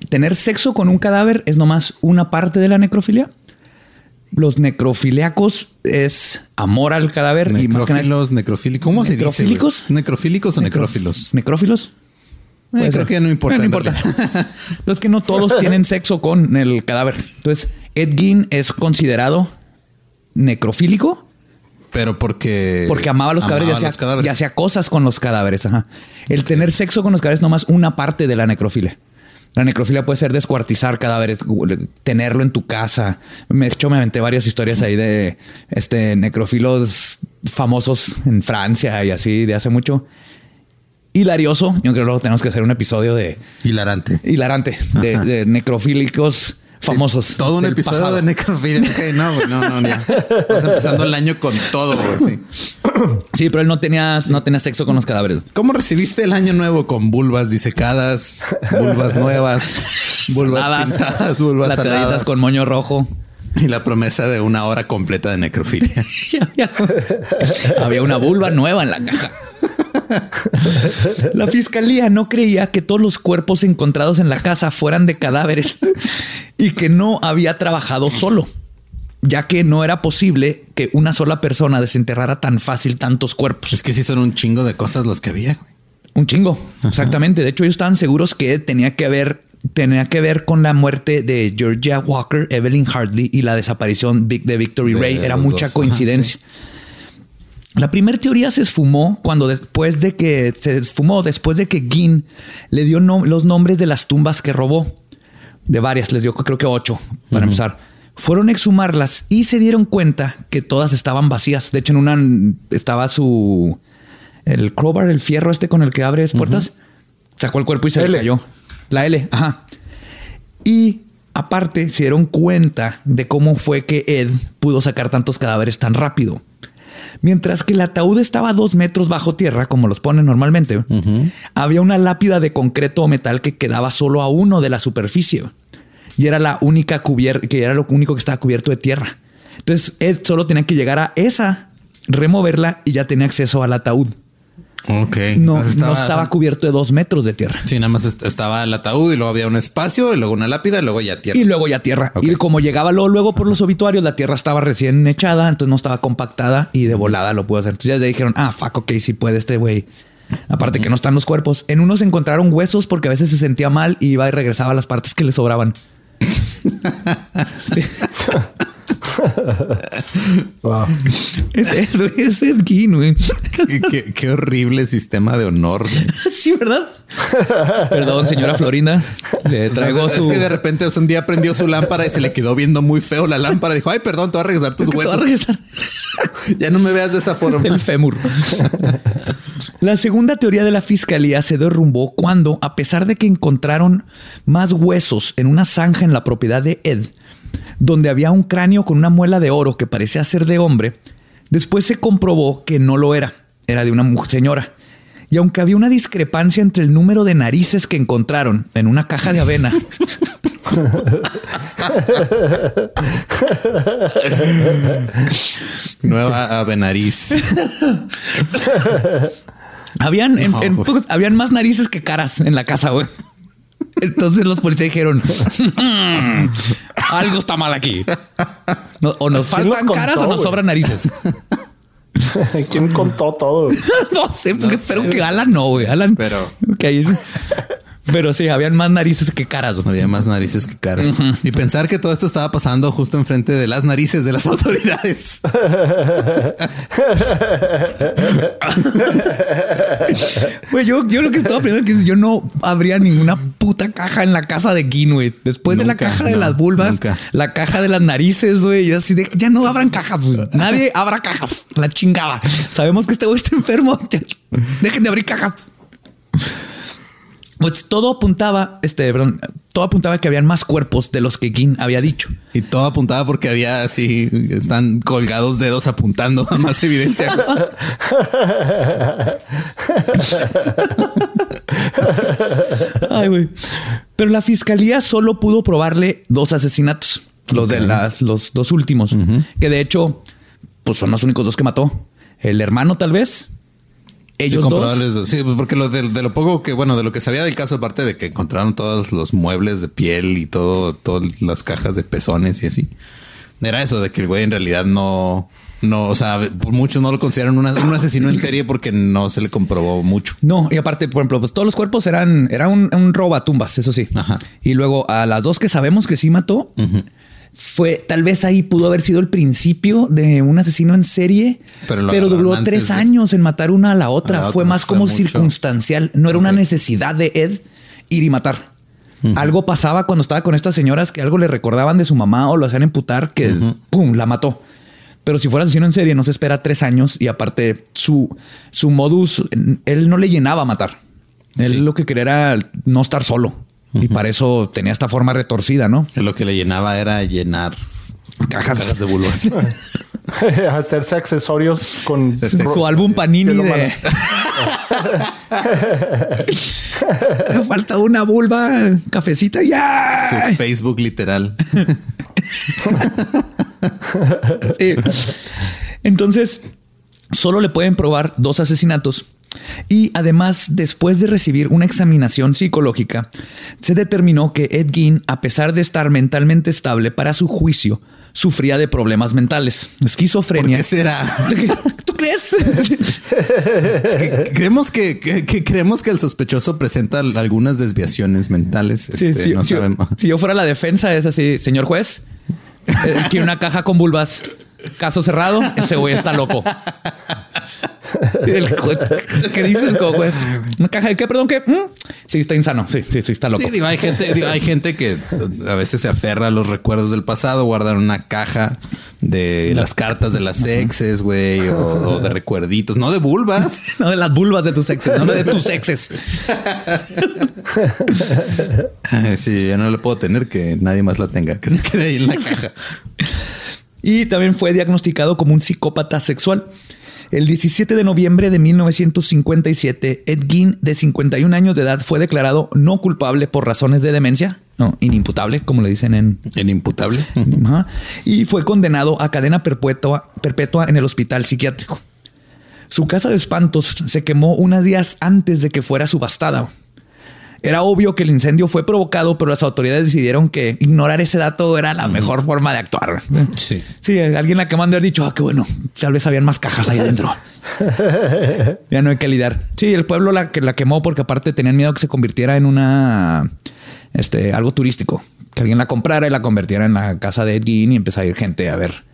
tener sexo con un cadáver es nomás una parte de la necrofilia. Los necrofiliacos es amor al cadáver y más que nada- necrofílicos. ¿Cómo se dice? ¿Necrofílicos? ¿Necrofílicos o necrófilos? ¿Necrófilos? Eh, creo que ya no importa. No, importa. Entonces que no todos tienen sexo con el cadáver. Entonces, Ed Gein es considerado necrofílico Pero porque... porque amaba los cadáveres y amaba hacía, cadáveres. y hacía cosas con los cadáveres. Ajá. El tener sexo con los cadáveres es nomás una parte de la necrofilia. La necrofilia puede ser descuartizar cadáveres, tenerlo en tu casa. Me, de hecho, me aventé varias historias ahí de este necrofilos famosos en Francia y así de hace mucho. Hilarioso. Yo creo que luego tenemos que hacer un episodio de Hilarante. hilarante de, de necrofílicos famosos. Todo un episodio pasado. de necrofilia. No, güey, no, no, ya. Estás empezando el año con todo, güey. sí. Sí, pero él no tenía, no tenía sexo con los cadáveres. ¿Cómo recibiste el año nuevo con vulvas disecadas, vulvas nuevas, vulvas Saladas, pintadas, vulvas plataditas saladas con moño rojo. y la promesa de una hora completa de necrofilia? había, había una vulva nueva en la caja. La fiscalía no creía que todos los cuerpos encontrados en la casa fueran de cadáveres y que no había trabajado solo, ya que no era posible que una sola persona desenterrara tan fácil tantos cuerpos. Es que sí son un chingo de cosas los que había. Un chingo, exactamente. De hecho, ellos estaban seguros que tenía que haber tenía que ver con la muerte de Georgia Walker, Evelyn Hartley y la desaparición de Victory De Ray. Era mucha dos, coincidencia. La primera teoría se esfumó cuando después de que se esfumó después de que Gin le dio nom- los nombres de las tumbas que robó. De varias, les dio creo que ocho para empezar. Fueron a exhumarlas y se dieron cuenta que todas estaban vacías. De hecho, en una estaba su el crowbar, el fierro este con el que abres puertas. Sacó el cuerpo y se L. le cayó. La L, ajá. Y aparte se dieron cuenta de cómo fue que Ed pudo sacar tantos cadáveres tan rápido. Mientras que el ataúd estaba a dos metros bajo tierra, como los ponen normalmente, había una lápida de concreto o metal que quedaba solo a uno de la superficie. Y era la única cubierta, que era lo único que estaba cubierto de tierra. Entonces Ed solo tenía que llegar a esa, removerla y ya tenía acceso al ataúd. Ok. No, Entonces no estaba cubierto de dos metros de tierra. Sí, nada más est- estaba el ataúd y luego había un espacio y luego una lápida y luego ya tierra. Y luego ya tierra. Y como llegaba luego, luego por los obituarios, la tierra estaba recién echada, entonces no estaba compactada y de volada lo pudo hacer. Entonces ya dijeron, ah, fuck, ok, sí puede este güey. Aparte que no están los cuerpos. En unos encontraron huesos porque a veces se sentía mal y iba y regresaba a las partes que le sobraban. Sí. Wow. Es Ed, es Ed Gein, güey. qué, qué- qué horrible sistema de honor. güey. Sí, ¿verdad? Perdón, señora Florinda. Le traigo es su... que de repente o sea, un día prendió su lámpara y se le quedó viendo muy feo la lámpara. Dijo, ay, perdón, te voy a regresar tus Es que te va a huesos. regresar. Ya no me veas de esa forma. El fémur. La segunda teoría de la fiscalía se derrumbó cuando, a pesar de que encontraron más huesos en una zanja en la propiedad de Ed, donde había un cráneo con una muela de oro que parecía ser de hombre, después se comprobó que no lo era, era de una señora. Y aunque había una discrepancia entre el número de narices que encontraron en una caja de avena Nueva ave nariz. Habían, en- en habían más narices que caras en la casa, güey. Entonces los policías dijeron, "Mm, algo está mal aquí. No- o nos ¿Quién los faltan caras o nos sobran narices. ¿Quién contó todo? no sé, porque No sé, espero que Alan no, güey. Alan. Pero- que ahí- pero sí, habían más narices que caras. güey. Había más narices que caras. Y pensar que todo esto estaba pasando justo enfrente de las narices de las autoridades. Güey, yo, yo lo que estaba aprendiendo es que yo no habría ninguna puta caja en la casa de Gin, güey. Después de la caja de no, las vulvas, nunca. la caja de las narices, güey. Yo así de ya no abran cajas, güey. Nadie abra cajas. La chingada. Sabemos que este güey está enfermo. Dejen de abrir cajas. Pues todo apuntaba, este, perdón, todo apuntaba que habían más cuerpos de los que Gin había dicho. Y todo apuntaba porque había así, están colgados dedos apuntando a más evidencia. Ay, güey. Pero la fiscalía solo pudo probarle dos asesinatos. Los de las, los dos últimos. Que de hecho, pues son los únicos dos que mató. El hermano, tal vez. Ellos sí, dos. Sí, porque lo de, de lo poco que, bueno, de lo que sabía del caso, aparte de que encontraron todos los muebles de piel y todo, todas las cajas de pezones y así. Era eso, de que el güey en realidad no, no, o sea, por muchos no lo consideran una- un asesino en serie porque no se le comprobó mucho. No, y aparte, por ejemplo, pues todos los cuerpos eran, era un, un robatumbas, eso sí. Ajá. Y luego a las dos que sabemos que sí mató, fue tal vez ahí pudo haber sido el principio de un asesino en serie, Pero duró tres de- años en matar una a la otra. A la fue otra, más fue como mucho. circunstancial. No era una necesidad de Ed ir y matar. Algo pasaba cuando estaba con estas señoras que algo le recordaban de su mamá o lo hacían imputar que pum, la mató. Pero si fuera asesino en serie, no se espera tres años y aparte su, su modus, él no le llenaba matar. Él Sí. lo que quería era no estar solo. Y para eso tenía esta forma retorcida, ¿no? Lo que le llenaba era llenar Cajas. de bulbas. Hacerse accesorios con Su álbum Panini de... Falta una vulva, cafecita, ya. Su Facebook literal. Sí. Entonces, solo le pueden probar dos asesinatos. Y además, después de recibir una examinación psicológica, se determinó que Ed Gein, a pesar de estar mentalmente estable para su juicio, sufría de problemas mentales, ¿Por esquizofrenia. qué será? ¿Tú crees? Es que creemos que, que- que creemos que el sospechoso presenta algunas desviaciones mentales. Este, sí, no si, sabemos. si yo fuera la defensa, es así, señor juez, eh, quiere una caja con vulvas. Caso cerrado, ese güey está loco. El ¿Qué dices, como? ¿Una caja de qué? Perdón, ¿qué? ¿Mm? Sí, está insano. Sí, sí, sí, está loco. Sí, digo, hay gente, digo, hay gente que a veces se aferra a los recuerdos del pasado, guardan una caja de las cartas de las exes, güey, o, o de recuerditos, no de vulvas. No de las vulvas de tus exes, no de tus exes. Sí, yo no le puedo tener que nadie más la tenga, que se quede ahí en la caja. Y también fue diagnosticado como un psicópata sexual. El 17 de noviembre de 1957, Ed Gein, de 51 años de edad, fue declarado no culpable por razones de demencia, no, inimputable, como le dicen en... El imputable. Ajá, y fue condenado a cadena perpetua, perpetua en el hospital psiquiátrico. Su casa de espantos se quemó unos días antes de que fuera subastada. Era obvio que el incendio fue provocado, pero las autoridades decidieron que ignorar ese dato era la mejor forma de actuar. Sí. Sí, alguien la quemando haber dicho, ah, qué bueno, tal vez habían más cajas ahí adentro. ya no hay que lidiar. Sí, el pueblo la, que la quemó porque aparte tenían miedo que se convirtiera en una, este, algo turístico. Que alguien la comprara y la convirtiera en la casa de Ed Gein y empezara a ir gente a ver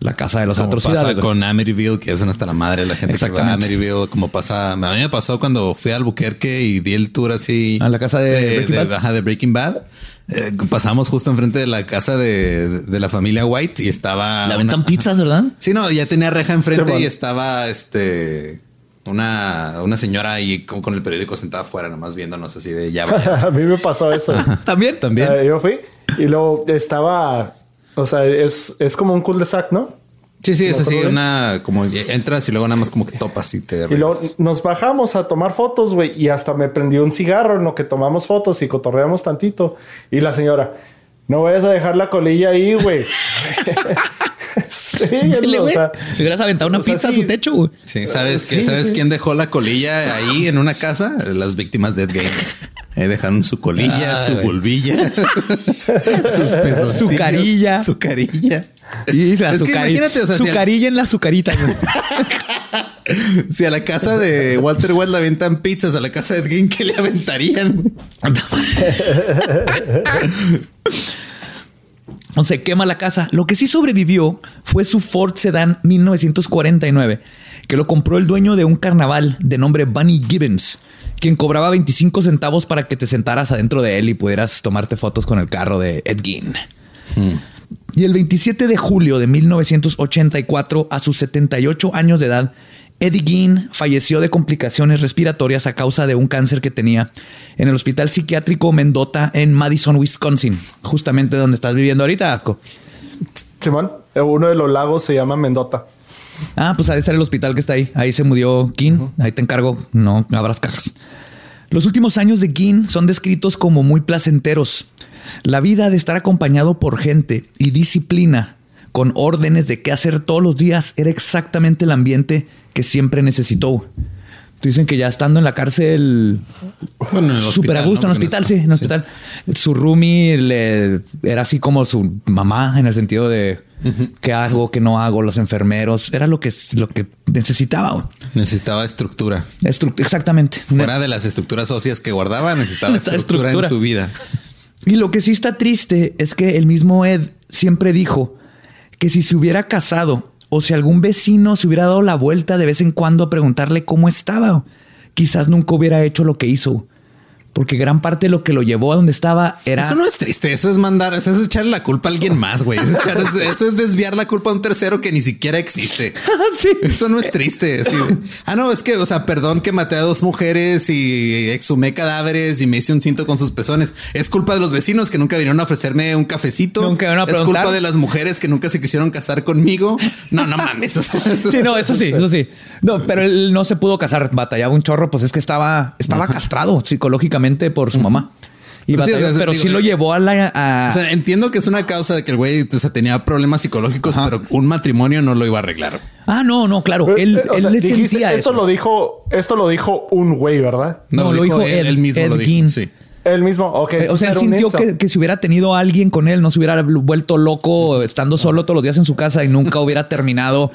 la casa de los Como atrocidades. pasa con Amityville, que es hasta la madre de la gente que va a Exactamente. Amityville, como pasa, a mí me pasó cuando fui a Albuquerque y di el tour así A la casa de Breaking Bad. ajá, de Breaking Bad. Eh, pasamos justo enfrente de la casa de, de la familia White y estaba La ventan pizzas, ¿verdad? Sí, no, ya tenía reja enfrente Sí, bueno. y estaba este una, una señora ahí como con el periódico sentada afuera, nomás viéndonos así de ya. A mí me pasó eso. También, también. Eh, yo fui y luego estaba, o sea, es, es como un cul-de-sac, ¿no? Sí, sí, es ¿Me así, bien? una como entras y luego nada más como que topas y te Y luego nos bajamos a tomar fotos, güey, y hasta me prendió un cigarro en lo que tomamos fotos y cotorreamos tantito. Y la señora, no vayas a dejar la colilla ahí, güey. sí, Dile, o güey. sea, si hubieras aventado una o sea, pizza a su techo, güey. Sí, ¿sabes, Sí, que, ¿sabes sí. quién dejó la colilla ahí en una casa? Las víctimas de Ed Gein. Ahí dejaron su colilla, Ah, su bulbilla, sus pesos, Su carilla. su carilla. Y la Es que azucari- imagínate, o sea, su si- carilla en la azucarita. Si a la casa de Walter White le aventan pizzas, a la casa de Ed Gein, ¿qué le aventarían? se quema la casa. Lo que sí sobrevivió fue su Ford Sedan 1949, que lo compró el dueño de un carnaval de nombre Bunny Gibbons, quien cobraba 25 centavos para que te sentaras adentro de él y pudieras tomarte fotos con el carro de Ed Gein. Y el 27 de julio de 1984, a sus 78 años de edad, Eddie Gein falleció de complicaciones respiratorias a causa de un cáncer que tenía en el Hospital Psiquiátrico Mendota en Madison, Wisconsin, justamente donde estás viviendo ahorita. Asco. Simón, eh, uno de los lagos se llama Mendota. Ah, pues ahí está el hospital que está ahí. Ahí se murió King. Ahí te encargo. No abras cajas. Los últimos años de Gin son descritos como muy placenteros. La vida de estar acompañado por gente y disciplina, con órdenes de qué hacer todos los días, era exactamente el ambiente que siempre necesitó. Dicen que ya estando en la cárcel, Bueno, súper a gusto ¿no? en el hospital, sí, en el hospital. Su roomie le, era así como su mamá en el sentido de qué hago, qué no hago, los enfermeros, era lo que, lo que necesitaba. Necesitaba estructura. Estru- exactamente. Fuera de las estructuras óseas que guardaba, necesitaba estructura. en su vida. Y lo que sí está triste es que el mismo Ed siempre dijo que si se hubiera casado o si algún vecino se hubiera dado la vuelta de vez en cuando a preguntarle cómo estaba, quizás nunca hubiera hecho lo que hizo. Porque gran parte de lo que lo llevó a donde estaba era... Eso no es triste, eso es mandar, eso es echarle la culpa a alguien más, güey. Eso, es echar- eso es desviar la culpa a un tercero que ni siquiera existe. Sí. Eso no es triste. ah, no, es que, o sea, perdón que maté a dos mujeres y exhumé cadáveres y me hice un cinto con sus pezones. Es culpa de los vecinos que nunca vinieron a ofrecerme un cafecito. Nunca vinieron a es culpa de las mujeres que nunca se quisieron casar conmigo. No, no mames. o sea, eso- Sí, no, eso sí, eso sí. No, pero él no se pudo casar, batallaba un chorro, pues es que estaba, estaba castrado psicológicamente por su mamá. Y Pero sí, batalló, o sea, pero digo, sí lo eh, llevó a la... a- O sea, entiendo que es una causa de que el güey o sea, tenía problemas psicológicos, Ajá. pero un matrimonio no lo iba a arreglar. ah, no, no, claro. Él, Eh, o él sea, le dijiste, sentía esto eso. lo dijo, esto lo dijo un güey, ¿verdad? No, lo dijo él, él mismo Ed lo dijo. Sí. Él mismo, ok. Eh, o sea, él sintió que, que si hubiera tenido a alguien con él, no se hubiera vuelto loco estando solo todos los días en su casa y nunca hubiera terminado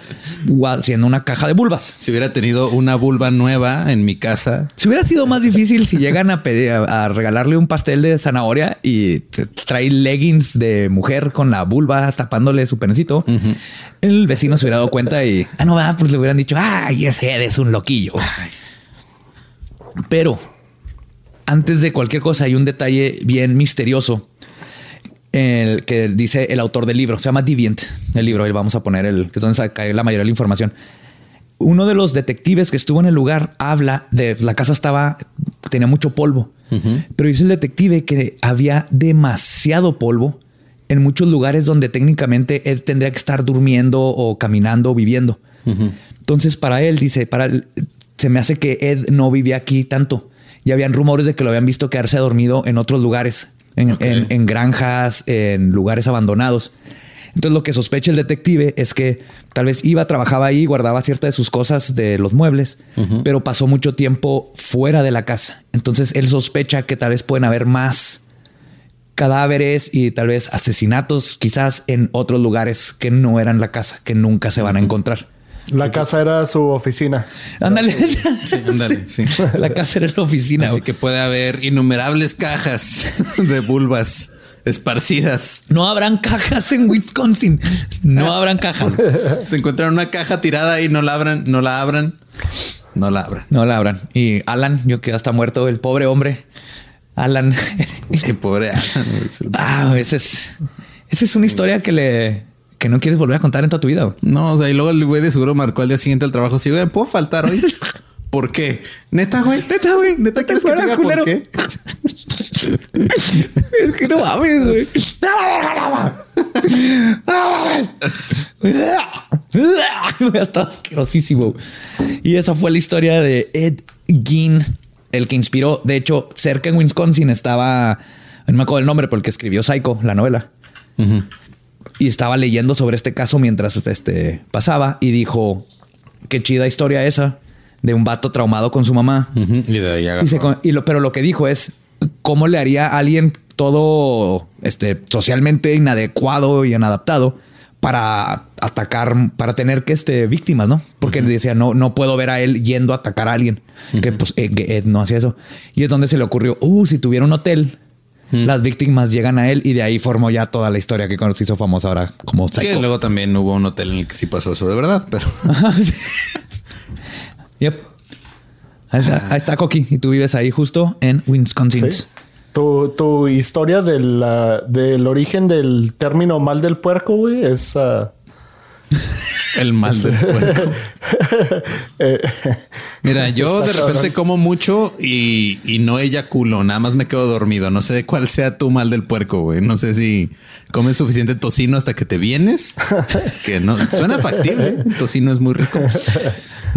siendo una caja de bulbas. Si hubiera tenido una vulva nueva en mi casa, Si hubiera sido más difícil si llegan a pedir a, a regalarle un pastel de zanahoria y te trae leggings de mujer con la vulva tapándole su penecito, el vecino se hubiera dado cuenta y ah, no, va, pues le hubieran dicho, ay, ese Ed es un loquillo. Pero antes de cualquier cosa hay un detalle bien misterioso el que dice el autor del libro. Se llama Deviant, el libro. Ahí vamos a poner el que es donde se cae la mayoría de la información. Uno de los detectives que estuvo en el lugar habla de la casa estaba, tenía mucho polvo, pero dice el detective que había demasiado polvo en muchos lugares donde técnicamente él tendría que estar durmiendo o caminando o viviendo. Entonces, para él, dice, para él, se me hace que Ed no vivía aquí tanto. Y habían rumores de que lo habían visto quedarse dormido en otros lugares, en, Ok. en- en granjas, en lugares abandonados. Entonces, lo que sospecha el detective es que tal vez iba, trabajaba ahí, guardaba ciertas de sus cosas de los muebles, pero pasó mucho tiempo fuera de la casa. Entonces, él sospecha que tal vez pueden haber más cadáveres y tal vez asesinatos, quizás en otros lugares que no eran la casa, que nunca se van a encontrar. La casa era su oficina. Ándale. Sí, ándale, sí. La casa era la oficina. Así güey. que puede haber innumerables cajas de vulvas esparcidas. No habrán cajas en Wisconsin. No habrán cajas. Se encuentran una caja tirada y no la abran, no la abran, no la abran. No la abran. Y Alan, yo que ya está muerto, el pobre hombre. Alan. Qué pobre Alan, ah, esa es, esa es una historia que le que no quieres volver a contar en toda tu vida. No, o sea, y luego el güey de seguro marcó al día siguiente al trabajo. Sí, güey, ¿puedo faltar hoy? ¿Por qué? Neta, güey. Neta, güey. Neta, ¿quieres que te por culero. qué? Es que no mames, güey. ¡No mames! ¡No mames! Está asquerosísimo. Y esa fue la historia de Ed Gein, el que inspiró. De hecho, cerca en Wisconsin estaba, no me acuerdo el nombre, pero el que escribió Psycho, la novela. Y estaba leyendo sobre este caso mientras este, pasaba y dijo, qué chida historia esa de un vato traumado con su mamá. Y de ahí agarró. Y se con- y lo, pero lo que dijo es cómo le haría a alguien todo este, socialmente inadecuado y inadaptado para atacar, para tener que este, víctimas, ¿no? Porque él decía, no, no puedo ver a él yendo a atacar a alguien, que pues eh, Ed no hacía eso. Y es donde se le ocurrió, uh, si tuviera un hotel, las víctimas llegan a él y de ahí formó ya toda la historia que se hizo famosa ahora como Que Psycho. luego también hubo un hotel en el que sí pasó eso de verdad, pero Yep. Ahí está, ahí está Coqui y tú vives ahí justo en Wisconsin. Sí. Tu, tu historia del, ah, del origen del término mal del puerco, güey, es... ah, el mal del puerco. eh, Mira, yo de repente como mucho y, y no eyaculo, nada más me quedo dormido. No sé de cuál sea tu mal del puerco, güey. No sé si comes suficiente tocino hasta que te vienes, que no suena factible. El tocino es muy rico.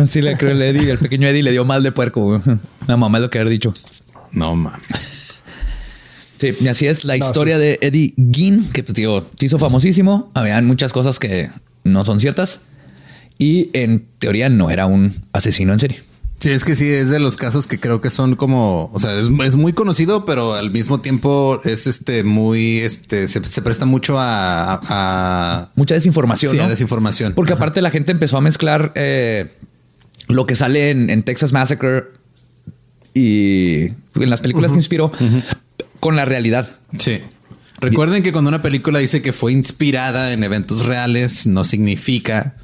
Sí, le creo el Eddie, el pequeño Eddie le dio mal de puerco. güey. La mamá es lo que haber dicho. No mames. Sí, y así es la No, historia sí. de Eddie Gein, que pues, digo, se hizo famosísimo. Habían muchas cosas que no son ciertas. Y en teoría no era un asesino en serie. Sí, es que sí, es de los casos que creo que son como, o sea, es, es muy conocido, pero al mismo tiempo es este muy, este, se, se presta mucho a, a- Mucha desinformación. Sí, a desinformación. Porque aparte la gente empezó a mezclar eh, lo que sale en, en Texas Massacre y en las películas que inspiró con la realidad. Sí. Recuerden que cuando una película dice que fue inspirada en eventos reales, no significa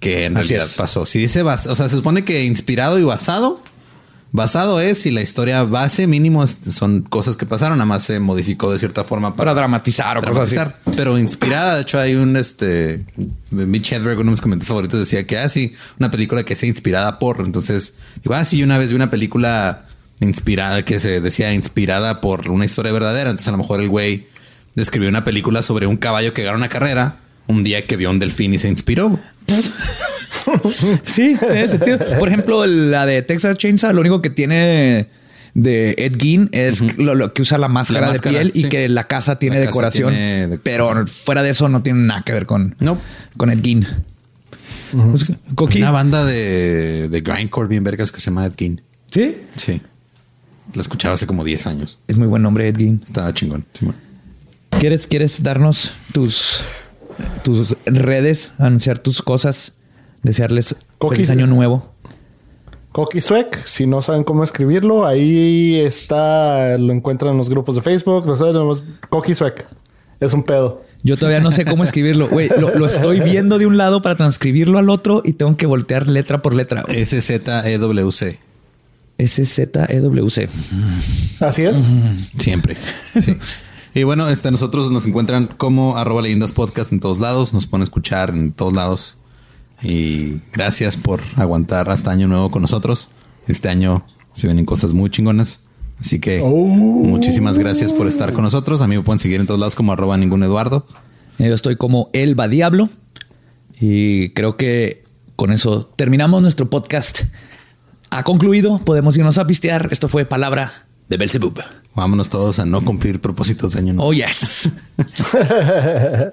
que en Así realidad es. pasó. Si dice bas o sea, se supone que inspirado y basado, basado es si la historia base mínimo son cosas que pasaron, nada más se modificó de cierta forma Para dramatizar o cosas así. Pero inspirada, de hecho, hay un este Mitch Hedberg, uno de mis comentarios favoritos, decía que así una película que sea inspirada por. Entonces, digo, ah, sí, yo una vez vi una película inspirada que se decía inspirada por una historia verdadera. Entonces, a lo mejor el güey describió una película sobre un caballo que gana una carrera un día que vio un delfín y se inspiró. Sí, tiene sentido. Por ejemplo, la de Texas Chainsaw, lo único que tiene de Ed Gein es lo, lo que usa la máscara, La máscara, de piel y sí. que la casa tiene La casa decoración. tiene de- Pero fuera de eso no tiene nada que ver con, No. con Ed Gein. Pues. Una banda de, de grindcore bien vergas que se llama Ed Gein. Sí. Sí. La escuchaba hace como 10 años. Es muy buen nombre, Ed Gein. Estaba chingón. Simón. ¿Quieres, ¿Quieres darnos tus, tus redes, anunciar tus cosas, desearles Coquis. feliz año nuevo? Coqui Suec, si no saben cómo escribirlo, ahí está, lo encuentran en los grupos de Facebook, lo saben. Es un pedo. Yo todavía no sé cómo escribirlo. Güey, lo, lo estoy viendo de un lado para transcribirlo al otro y tengo que voltear letra por letra. S-Z-E-W-C. S-Z-E-W-C. Así es. Siempre. Sí. Y bueno, este, nosotros nos encuentran como arroba leyendas podcast en todos lados. Nos pueden escuchar en todos lados. Y gracias por aguantar hasta año nuevo con nosotros. Este año se vienen cosas muy chingonas. Así que Oh. muchísimas gracias por estar con nosotros. A mí me pueden seguir en todos lados como arroba ningún Eduardo. Yo estoy como Elba Diablo y creo que con eso terminamos nuestro podcast. Ha concluido, podemos irnos a pistear. Esto fue Palabra de Belzebub. Vámonos todos a no cumplir propósitos de año nuevo. Oh, yes.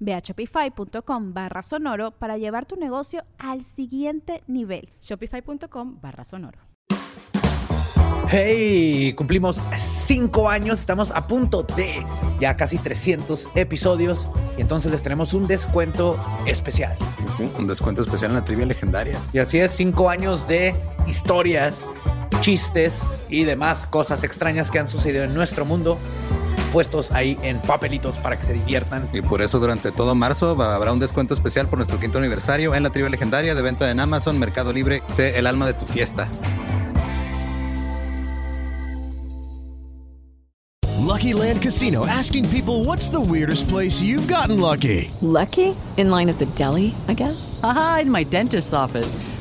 Ve a shopify.com barra sonoro para llevar tu negocio al siguiente nivel. Shopify.com barra sonoro. Hey, cumplimos cinco años, estamos a punto de ya casi 300 episodios y entonces les tenemos un descuento especial. Un descuento especial en la trivia legendaria. Y así es, cinco años de historias, chistes y demás cosas extrañas que han sucedido en nuestro mundo, puestos ahí en papelitos para que se diviertan. Y por eso durante todo marzo habrá un descuento especial por nuestro quinto aniversario en la trivia legendaria de venta en Amazon, Mercado Libre. Sé el alma de tu fiesta. Lucky Lucky Land Casino asking people what's the weirdest place you've gotten lucky? Lucky? In line at the deli, I guess? Aha, in my dentist's office.